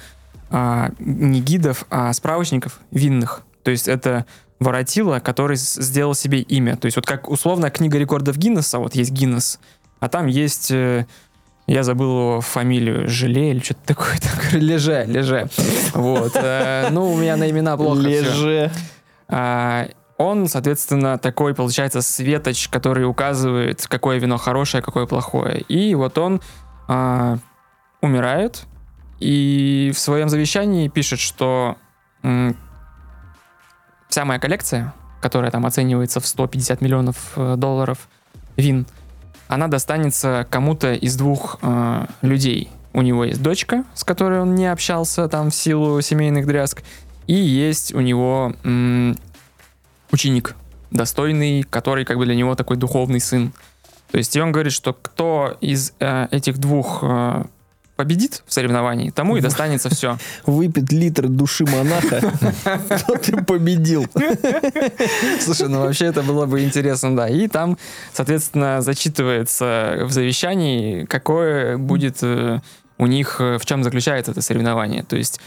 а, не гидов, а справочников винных. То есть это воротила, который сделал себе имя. То есть вот как условно книга рекордов Гиннесса, вот есть Гиннес, а там есть, э, я забыл его фамилию, Желе или что-то такое, такое, Леже, Леже. Вот. э, Ну, у меня на имена плохо. Леже. А, Он, соответственно, такой, получается, светоч, который указывает, какое вино хорошее, какое плохое. И вот он а, умирает и в своем завещании пишет, что вся моя коллекция, которая там оценивается в 150 миллионов э, долларов вин, она достанется кому-то из двух э, людей. У него есть дочка, с которой он не общался там в силу семейных дрязг, и есть у него м, ученик достойный, который как бы для него такой духовный сын. То есть и он говорит, что кто из э, этих двух э, победит в соревновании, тому и достанется все. Выпит литр души монаха, тот и победил. Слушай, ну вообще это было бы интересно, да. И там, соответственно, зачитывается в завещании, какое будет э, у них, э, в чем заключается это соревнование. То есть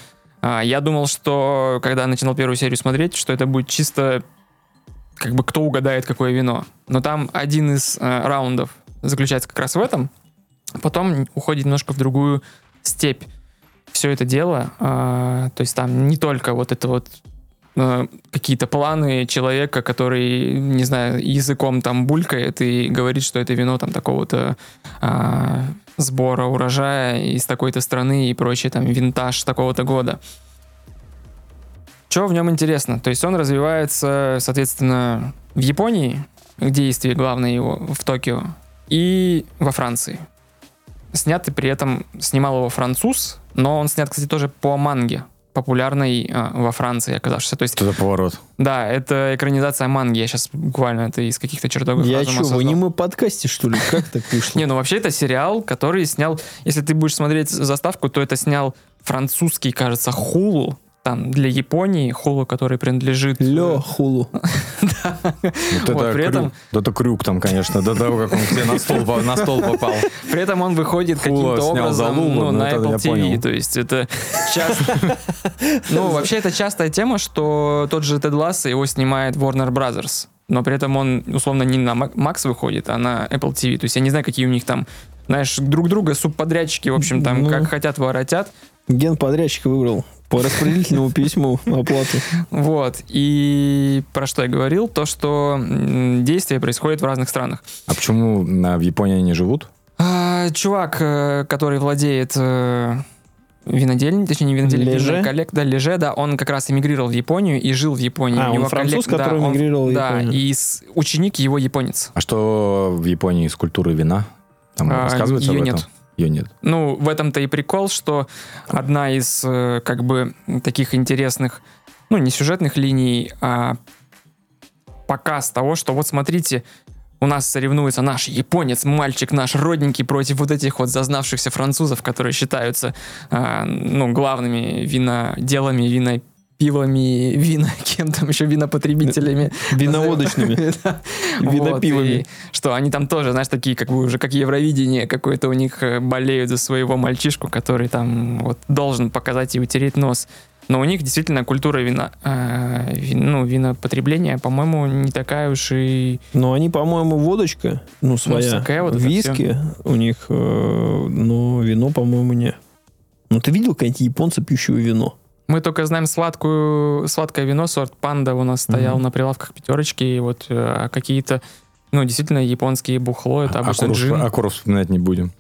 а, я думал, что когда начинал первую серию смотреть, что это будет чисто как бы кто угадает какое вино. Но там один из э, раундов заключается как раз в этом. Потом уходит немножко в другую степь все это дело. А, то есть там не только вот это вот э, какие-то планы человека, который, не знаю, языком там булькает и говорит, что это вино там такого-то а, сбора урожая из такой-то страны и прочее, там, винтаж такого-то года. Что в нем интересно? То есть он развивается, соответственно, в Японии, действие главное его в Токио, и во Франции. Снятый при этом, снимал его француз, но он снят, кстати, тоже по манге, популярной а, во Франции оказавшейся. То есть, Это поворот. да, это экранизация манги. Я сейчас буквально это из каких-то чертогов Я что, в аниме-подкасте, что ли? Как так вышло? Не, ну вообще это сериал, который снял... Если ты будешь смотреть заставку, то это снял французский, кажется, Хулу. Там для Японии Хулу, который принадлежит... Лё, хулу. Вот Вот, это, при крюк, этом- это крюк там, конечно, до того, как он тебе на стол, по- на стол попал. При этом он выходит каким-то образом ну, ну, на Apple TV. То есть это часто... Ну, вообще это частая тема, что тот же Тед Ласса его снимает Warner Brothers. Но при этом он, условно, не на Max выходит, а на Apple TV. То есть я не знаю, какие у них там, знаешь, друг друга субподрядчики, в общем, там Ну. как хотят воротят. Ген подрядчика выбрал по распределительному письму оплату. Вот. И про что я говорил? То, что м, действие происходит в разных странах. А почему на- в Японии они живут? А, чувак, э, который владеет э, винодельней, точнее не винодельней, Леже? коллек- да, Леже, да, он как раз эмигрировал в Японию и жил в Японии. А, У он него француз, коллег- да, который он- эмигрировал в Да, Японию. и с- ученик его японец. А что в Японии с культурой вина? Там А, рассказывается её об этом? нет. Ее нет. Ну, в этом-то и прикол, что одна из э, как бы таких интересных, ну, не сюжетных линий, а показ того, что вот смотрите, у нас соревнуется наш японец, мальчик наш родненький против вот этих вот зазнавшихся французов, которые считаются, а, ну, главными виноделами, винопивами, вина, кем там еще, винопотребителями. Виноводочными. Да. Винопивами. Вот, что они там тоже, знаешь, такие, как бы уже как Евровидение какое-то у них э, болеют за своего мальчишку, который там вот должен показать и утереть нос. Но у них действительно культура вина, э, вин- ну, винопотребления, по-моему, не такая уж и... Но они, по-моему, водочка, ну, своя. сакэ, вот Виски у них, э, но вино, по-моему, не. Ну, ты видел какие-нибудь японцы, пьющие вино? Мы только знаем сладкую, сладкое вино, сорт панда у нас стоял Мгм. на прилавках пятерочки, и вот а какие-то, ну, действительно, японские бухло, это обычно Акуру, джин. Акуру вспоминать не будем.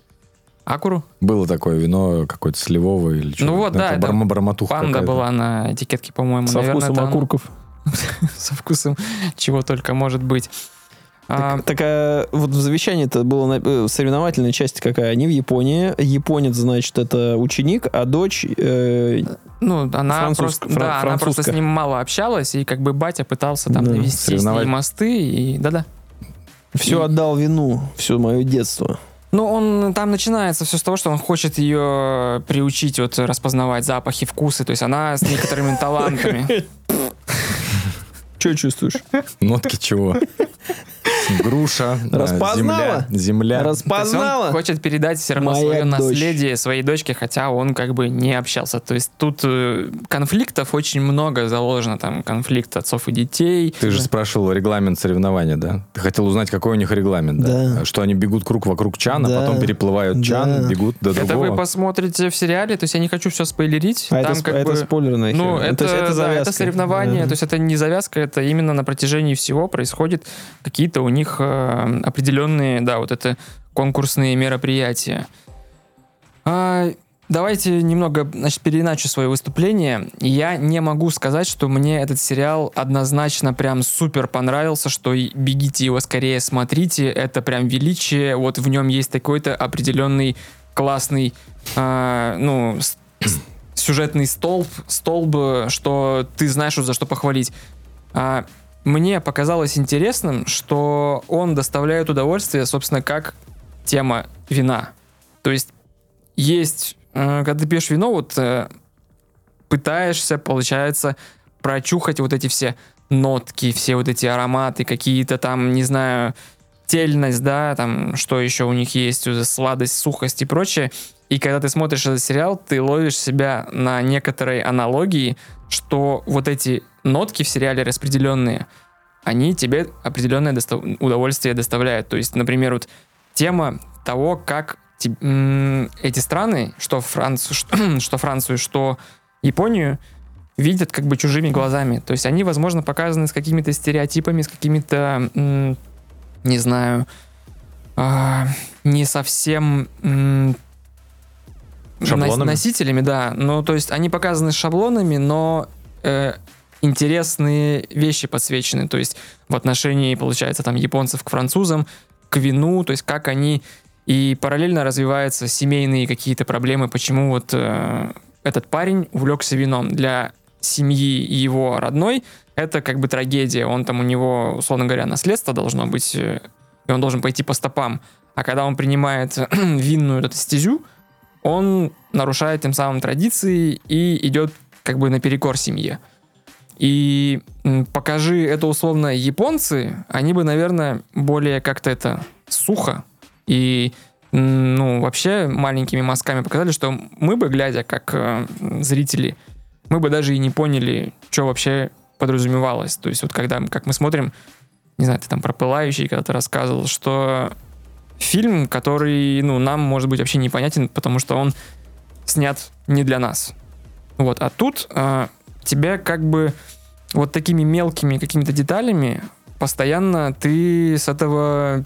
Акуру? Было такое вино какое-то сливовое или что Ну вот, да, это барма- барматуха Панда какая-то. была на этикетке, по-моему. Со Наверное, вкусом окурков. со вкусом чего только может быть. А, Так, такая, вот в завещании это было на- э, соревновательная часть какая? Они в Японии. Японец, значит, это ученик, а дочь... э, ну, она француз- просто, фран- да, она просто с ним мало общалась, и как бы батя пытался там Да, навести с ней мосты, и да-да. все И- отдал вину, все мое детство. Ну, он там начинается все с того, что он хочет ее приучить вот распознавать запахи, вкусы, то есть она с некоторыми талантами. Что чувствуешь? Нотки чего? Груша, э, Распознала? земля, земля. Есть он Распознала? хочет передать все равно Моя свое дочь. наследие своей дочке, хотя он как бы не общался. То есть тут э, конфликтов очень много заложено, там конфликт отцов и детей. Ты же спрашивал регламент соревнования, да? Ты хотел узнать, какой у них регламент, да? Да. Что они бегут круг вокруг чана, Да. потом переплывают чан, Да. бегут до Это другого. вы посмотрите в сериале, то есть я не хочу все спойлерить. А Там это, как это бы... спойлерная Ну, это, это да, это соревнование, Да. то есть это не завязка, это именно на протяжении всего происходит какие-то у них э, определенные, да, вот это конкурсные мероприятия. А, давайте немного, значит, переиначу свое выступление. Я не могу сказать, что мне этот сериал однозначно прям супер понравился, что бегите его скорее смотрите, это прям величие, вот в нем есть такой-то определенный классный, а, ну, сюжетный столб, столб, э, что ты знаешь, вот за что похвалить. А, мне показалось интересным, что он доставляет удовольствие, собственно, как тема вина. То есть есть э, когда ты пьешь вино, вот э, пытаешься, получается, прочухать вот эти все нотки, все вот эти ароматы, какие-то там, не знаю, тельность, да, там, что еще у них есть, сладость, сухость и прочее. И когда ты смотришь этот сериал, ты ловишь себя на некоторой аналогии, что вот эти нотки в сериале распределенные, они тебе определенное достав... удовольствие доставляют. То есть, например, вот тема того, как те... эти страны, что Францию, что, что Францию, что Японию, видят как бы чужими глазами. То есть они, возможно, показаны с какими-то стереотипами, с какими-то, не знаю, э, не совсем Шаблонами? носителями, да. Ну, то есть они показаны шаблонами, но э, интересные вещи подсвечены. То есть в отношении, получается, там японцев к французам, к вину, то есть как они и параллельно развиваются семейные какие-то проблемы, почему вот э, этот парень увлекся вином. Для семьи его родной это как бы трагедия. Он там у него, условно говоря, наследство должно быть, э, и он должен пойти по стопам. А когда он принимает винную эту стезю, он нарушает тем самым традиции и идет как бы наперекор семье. И покажи это условно японцы, они бы, наверное, более как-то это сухо и ну, вообще маленькими мазками показали, что мы бы, глядя как э, зрители, мы бы даже и не поняли, что вообще подразумевалось. То есть вот когда, как мы смотрим, не знаю, ты там про пылающий когда-то рассказывал, что фильм, который, ну, нам, может быть, вообще непонятен, потому что он снят не для нас. Вот, а тут э, тебя как бы вот такими мелкими какими-то деталями постоянно ты с этого,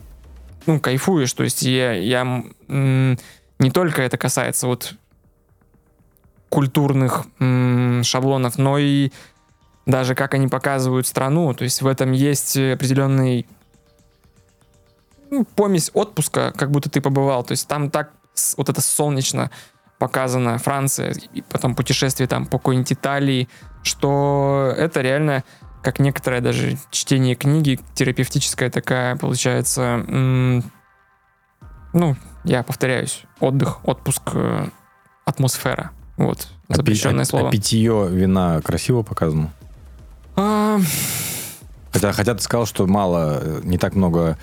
ну, кайфуешь. То есть я, я не только это касается вот культурных шаблонов, но и даже как они показывают страну. То есть в этом есть определенный ну, помесь отпуска, как будто ты побывал. То есть там так вот это солнечно показано Франция, и потом путешествие там по какой-нибудь Италии, что это реально как некоторое даже чтение книги, терапевтическая такая, получается, м- ну, я повторяюсь, отдых, отпуск, э, атмосфера. Вот, запрещенное а, слово. А питье вина красиво показано? А, Хотя, хотя ты сказал, что мало, э, не так много...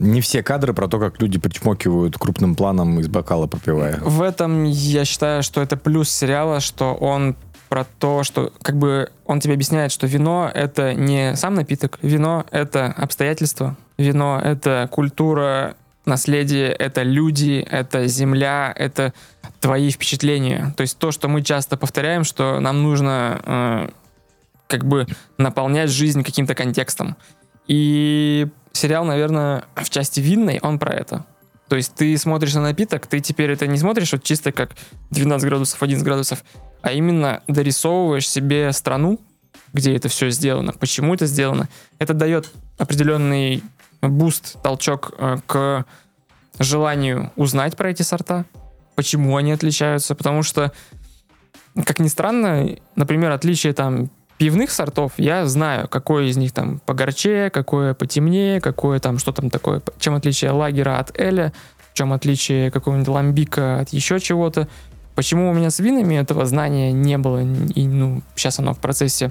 Не все кадры про то, как люди причмокивают крупным планом из бокала пропивая. В этом я считаю, что это плюс сериала, что он про то, что как бы он тебе объясняет, что вино это не сам напиток, вино это обстоятельства, вино это культура, наследие, это люди, это земля, это твои впечатления. То есть то, что мы часто повторяем, что нам нужно э, как бы наполнять жизнь каким-то контекстом. И сериал, наверное, в части винной, он про это. То есть ты смотришь на напиток, ты теперь это не смотришь вот чисто как 12 градусов, 11 градусов, а именно дорисовываешь себе страну, где это все сделано, почему это сделано. Это дает определенный буст, толчок э, к желанию узнать про эти сорта, почему они отличаются, потому что, как ни странно, например, отличие там пивных сортов я знаю, какой из них там погорчее, какое потемнее, какое там, что там такое, чем отличие лагера от эля, в чем отличие какого-нибудь ламбика от еще чего-то. Почему у меня с винами этого знания не было, и ну, сейчас оно в процессе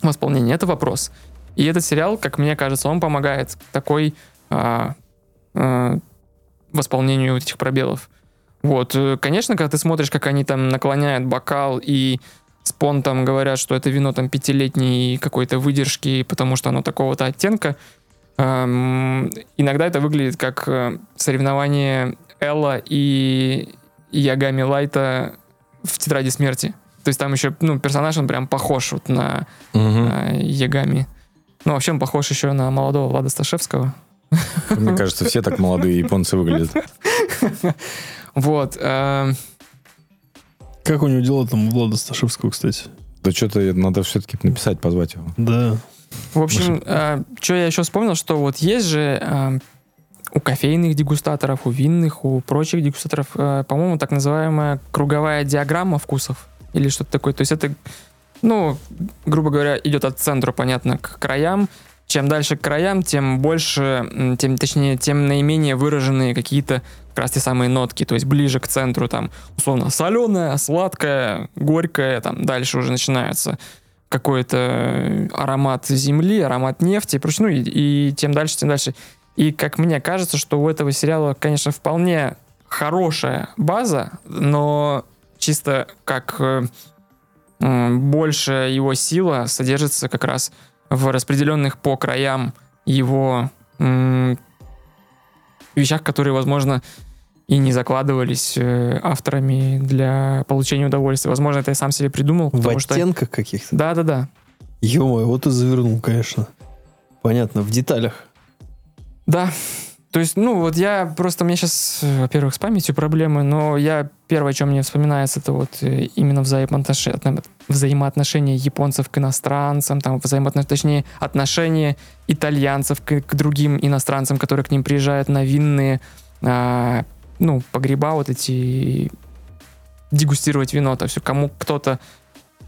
восполнения, это вопрос. И этот сериал, как мне кажется, он помогает такой а, а, восполнению этих пробелов. Вот, э, конечно, когда ты смотришь, как они там наклоняют бокал и с понтом говорят, что это вино там пятилетней какой-то выдержки, потому что оно такого-то оттенка. Эм, иногда это выглядит как э, соревнование Элла и Ягами Лайта в «Тетради смерти». То есть там еще, ну, персонаж, он прям похож вот на Угу. э, Ягами. Ну, вообще он похож еще на молодого Влада Сташевского. Мне кажется, все так молодые японцы выглядят. Вот. эм, Как у него дела там у Влада Сташевского, кстати? Да что-то надо все-таки написать, позвать его. Да. В общем, что я еще вспомнил, что вот есть же э, у кофейных дегустаторов, у винных, у прочих дегустаторов, э, по-моему, так называемая круговая диаграмма вкусов или что-то такое. То есть это, ну, грубо говоря, идет от центра, понятно, к краям, чем дальше к краям, тем больше, тем, точнее, тем наименее выраженные какие-то как раз те самые нотки, то есть ближе к центру, там, условно, соленая, сладкая, горькая, там, дальше уже начинается какой-то э, аромат земли, аромат нефти и прочее, ну, и, и тем дальше, тем дальше. И, как мне кажется, что у этого сериала, конечно, вполне хорошая база, но чисто как э, м, большая его сила содержится как раз распределенных по краям его м, вещах, которые, возможно, и не закладывались э, авторами для получения удовольствия. Возможно, это я сам себе придумал, В потому что... оттенках каких-то. Да-да-да. Ё-моё, вот и завернул, конечно. Понятно, в деталях. Да. То есть, ну, вот я просто, у меня сейчас, во-первых, с памятью проблемы, но я первое, о чем мне вспоминается, это вот э, именно взаимоотношения, взаимоотношения японцев к иностранцам, там, взаимоотношения, точнее, отношения итальянцев к, к другим иностранцам, которые к ним приезжают на винные, а, ну, погреба вот эти, дегустировать вино, то есть кому кто-то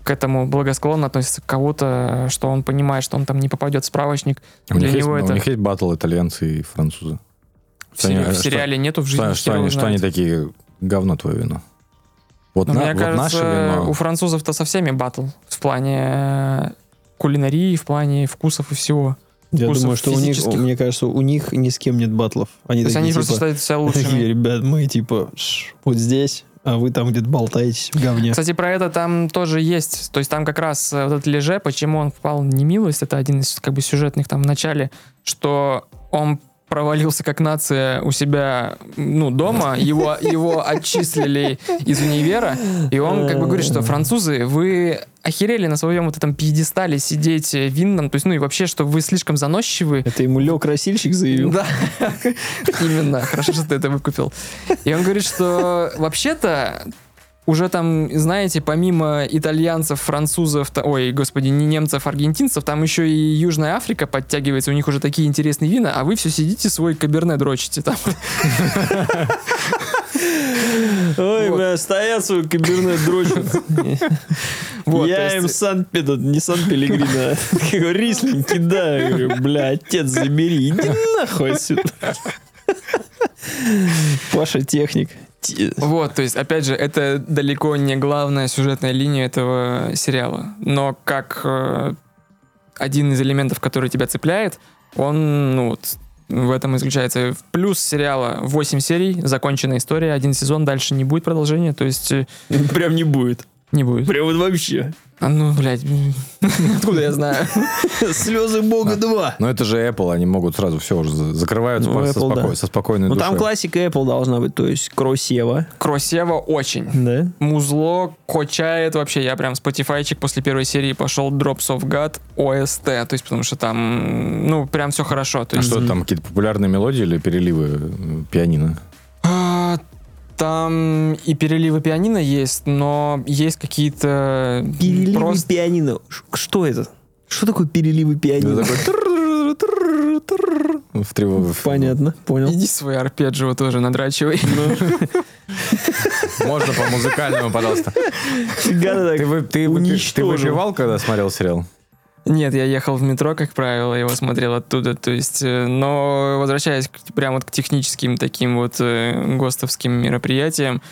к этому благосклонно относится, кого-то, что он понимает, что он там не попадет в справочник. У них, есть, него у это- них есть батл итальянцы и французы. В, сери- Они- в что- сериале нету в жизни. Что, что они, что они такие, говно твое вино. Вот, Но на- мне вот кажется, наше вино. у французов-то со всеми батл в плане э, кулинарии, в плане вкусов и всего. Я думаю, что у них, мне кажется, у них ни с кем нет батлов. Они То есть такие, они просто типа, считают себя такие, лучшими. ребят, мы типа ш, вот здесь, а вы там где-то болтаетесь в говне. Кстати, про это там тоже есть. То есть там как раз э, вот этот Леже, почему он впал в немилость, это один из как бы сюжетных там в начале, что он провалился как нация у себя, ну, дома, его, его отчислили из универа, и он как бы говорит, что французы, вы охерели на своем вот этом пьедестале сидеть винном, то есть, ну и вообще, что вы слишком заносчивы, Это ему Лег Красильщик заявил. да, именно. Хорошо, что ты это выкупил. И он говорит, что вообще-то уже там, знаете, помимо итальянцев, французов, ой, господи, не немцев, аргентинцев, там еще и Южная Африка подтягивается, у них уже такие интересные вина, а вы все сидите свой каберне дрочите там. Ой, Вот. бля, стоят свой кабернет дрочат. Вот, Я им сан этот, не сан Пелегрино, а говорю, рислинг кидаю. Бля, отец, забери, иди нахуй отсюда. Паша техник. Вот, то есть, опять же, это далеко не главная сюжетная линия этого сериала. Но как э, один из элементов, который тебя цепляет, он, ну вот, в этом и заключается. Плюс сериала 8 серий, законченная история, один сезон, дальше не будет продолжения, то есть э, Прям не будет. Не будет. Прям вот вообще. А ну, блядь, откуда я знаю? Слезы Бога 2. Но это же Apple, они могут сразу все уже за- закрываются Ну, со, Apple, споко- да. со спокойной Ну душой. там классика Apple должна быть, то есть Кросева. Кросева очень. Да? Музло качает вообще. Я прям Spotify-чик после первой серии пошел Drops of God OST. То есть, потому что там, ну, прям все хорошо. То А что, там какие-то популярные мелодии или переливы пианино? Там и переливы пианино есть, но есть какие-то Переливы просто- пианино. Что это? Что такое переливы пианино? В тревогу. Понятно, понял. Иди свой арпеджио тоже надрачивай. Можно по музыкальному, пожалуйста. Ты так Ты, вы- ты, выпи- ты уничтожил. выпивал, когда смотрел сериал? Нет, я ехал в метро, как правило, его смотрел оттуда, то есть, э, но возвращаясь к, прям вот к техническим таким вот э, ГОСТовским мероприятиям,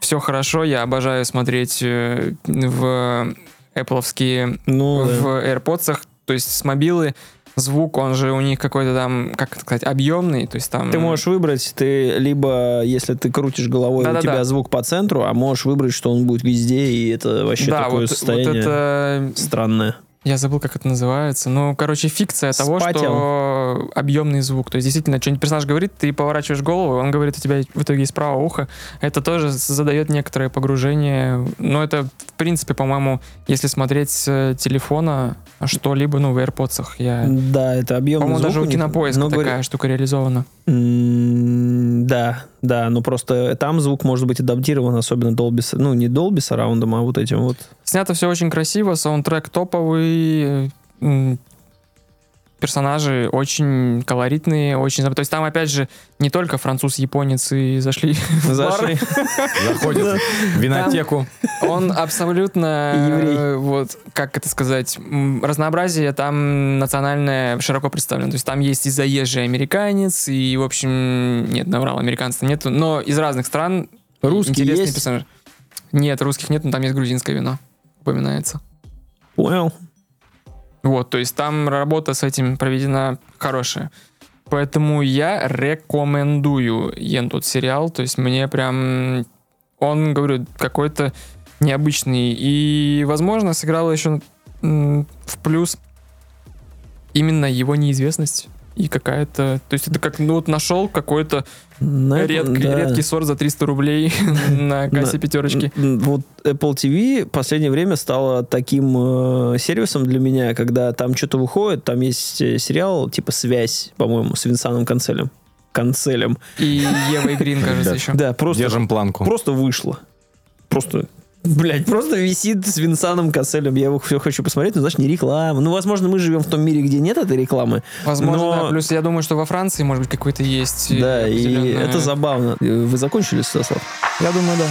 все хорошо, я обожаю смотреть э, в Apple'овские Ну, да. в AirPods, то есть с мобилы, звук, он же у них какой-то там, как это сказать, объемный, то есть там... Ты можешь выбрать, ты либо, если ты крутишь головой, у Да-да-да. тебя звук по центру, а можешь выбрать, что он будет везде, и это вообще да, такое вот, вот состояние это... странное. Я забыл, как это называется. Ну, короче, фикция того, Спатил. что объемный звук. То есть, действительно, что-нибудь персонаж говорит, ты поворачиваешь голову, он говорит у тебя в итоге из правого уха. Это тоже задает некоторое погружение. Но это, в принципе, по-моему, если смотреть с телефона что-либо, ну, в AirPods, я... Да, это объемный По-моему, звук даже у них, кинопоиска но такая говорит- штука реализована. М, Да, да, но просто там звук может быть адаптирован, особенно Dolby, ну не Dolby сараундом, а вот этим вот. Снято все очень красиво, саундтрек топовый. Персонажи очень колоритные, очень... То есть там, опять же, не только француз, японец и зашли. Зашли. Заходит в винотеку. Он абсолютно, вот, как это сказать, разнообразие там национальное широко представлено. То есть там есть и заезжий американец, и, в общем, нет, наврал, американцев нету, но из разных стран Русские интересные есть? персонажи. Нет, русских нет, но там есть грузинское вино, упоминается. Понял. Вот, то есть там работа с этим проведена хорошая. Поэтому я рекомендую Йен тот сериал. То есть мне прям... Он, говорю, какой-то необычный. И, возможно, сыграла еще в плюс именно его неизвестность. И какая-то... То есть это как, ну вот нашел какой-то На этом, редкий, да. редкий сорт за 300 рублей на кассе пятерочки. Вот Apple TV в последнее время стало таким э, сервисом для меня, когда там что-то выходит, там есть э, сериал типа «Связь», по-моему, с Винсаном Канцелем. Канцелем. И Ева и Грин, кажется, еще. Да, просто, Держим планку. просто вышло. Просто Блять, просто висит с Винсаном Касселем. Я его все хочу посмотреть, но, знаешь, не реклама. Ну, возможно, мы живем в том мире, где нет этой рекламы. Возможно, Но- да. Плюс я думаю, что во Франции, может быть, какой-то есть. э, Да, и это забавно. Вы закончили, Стаслав? Я думаю, да.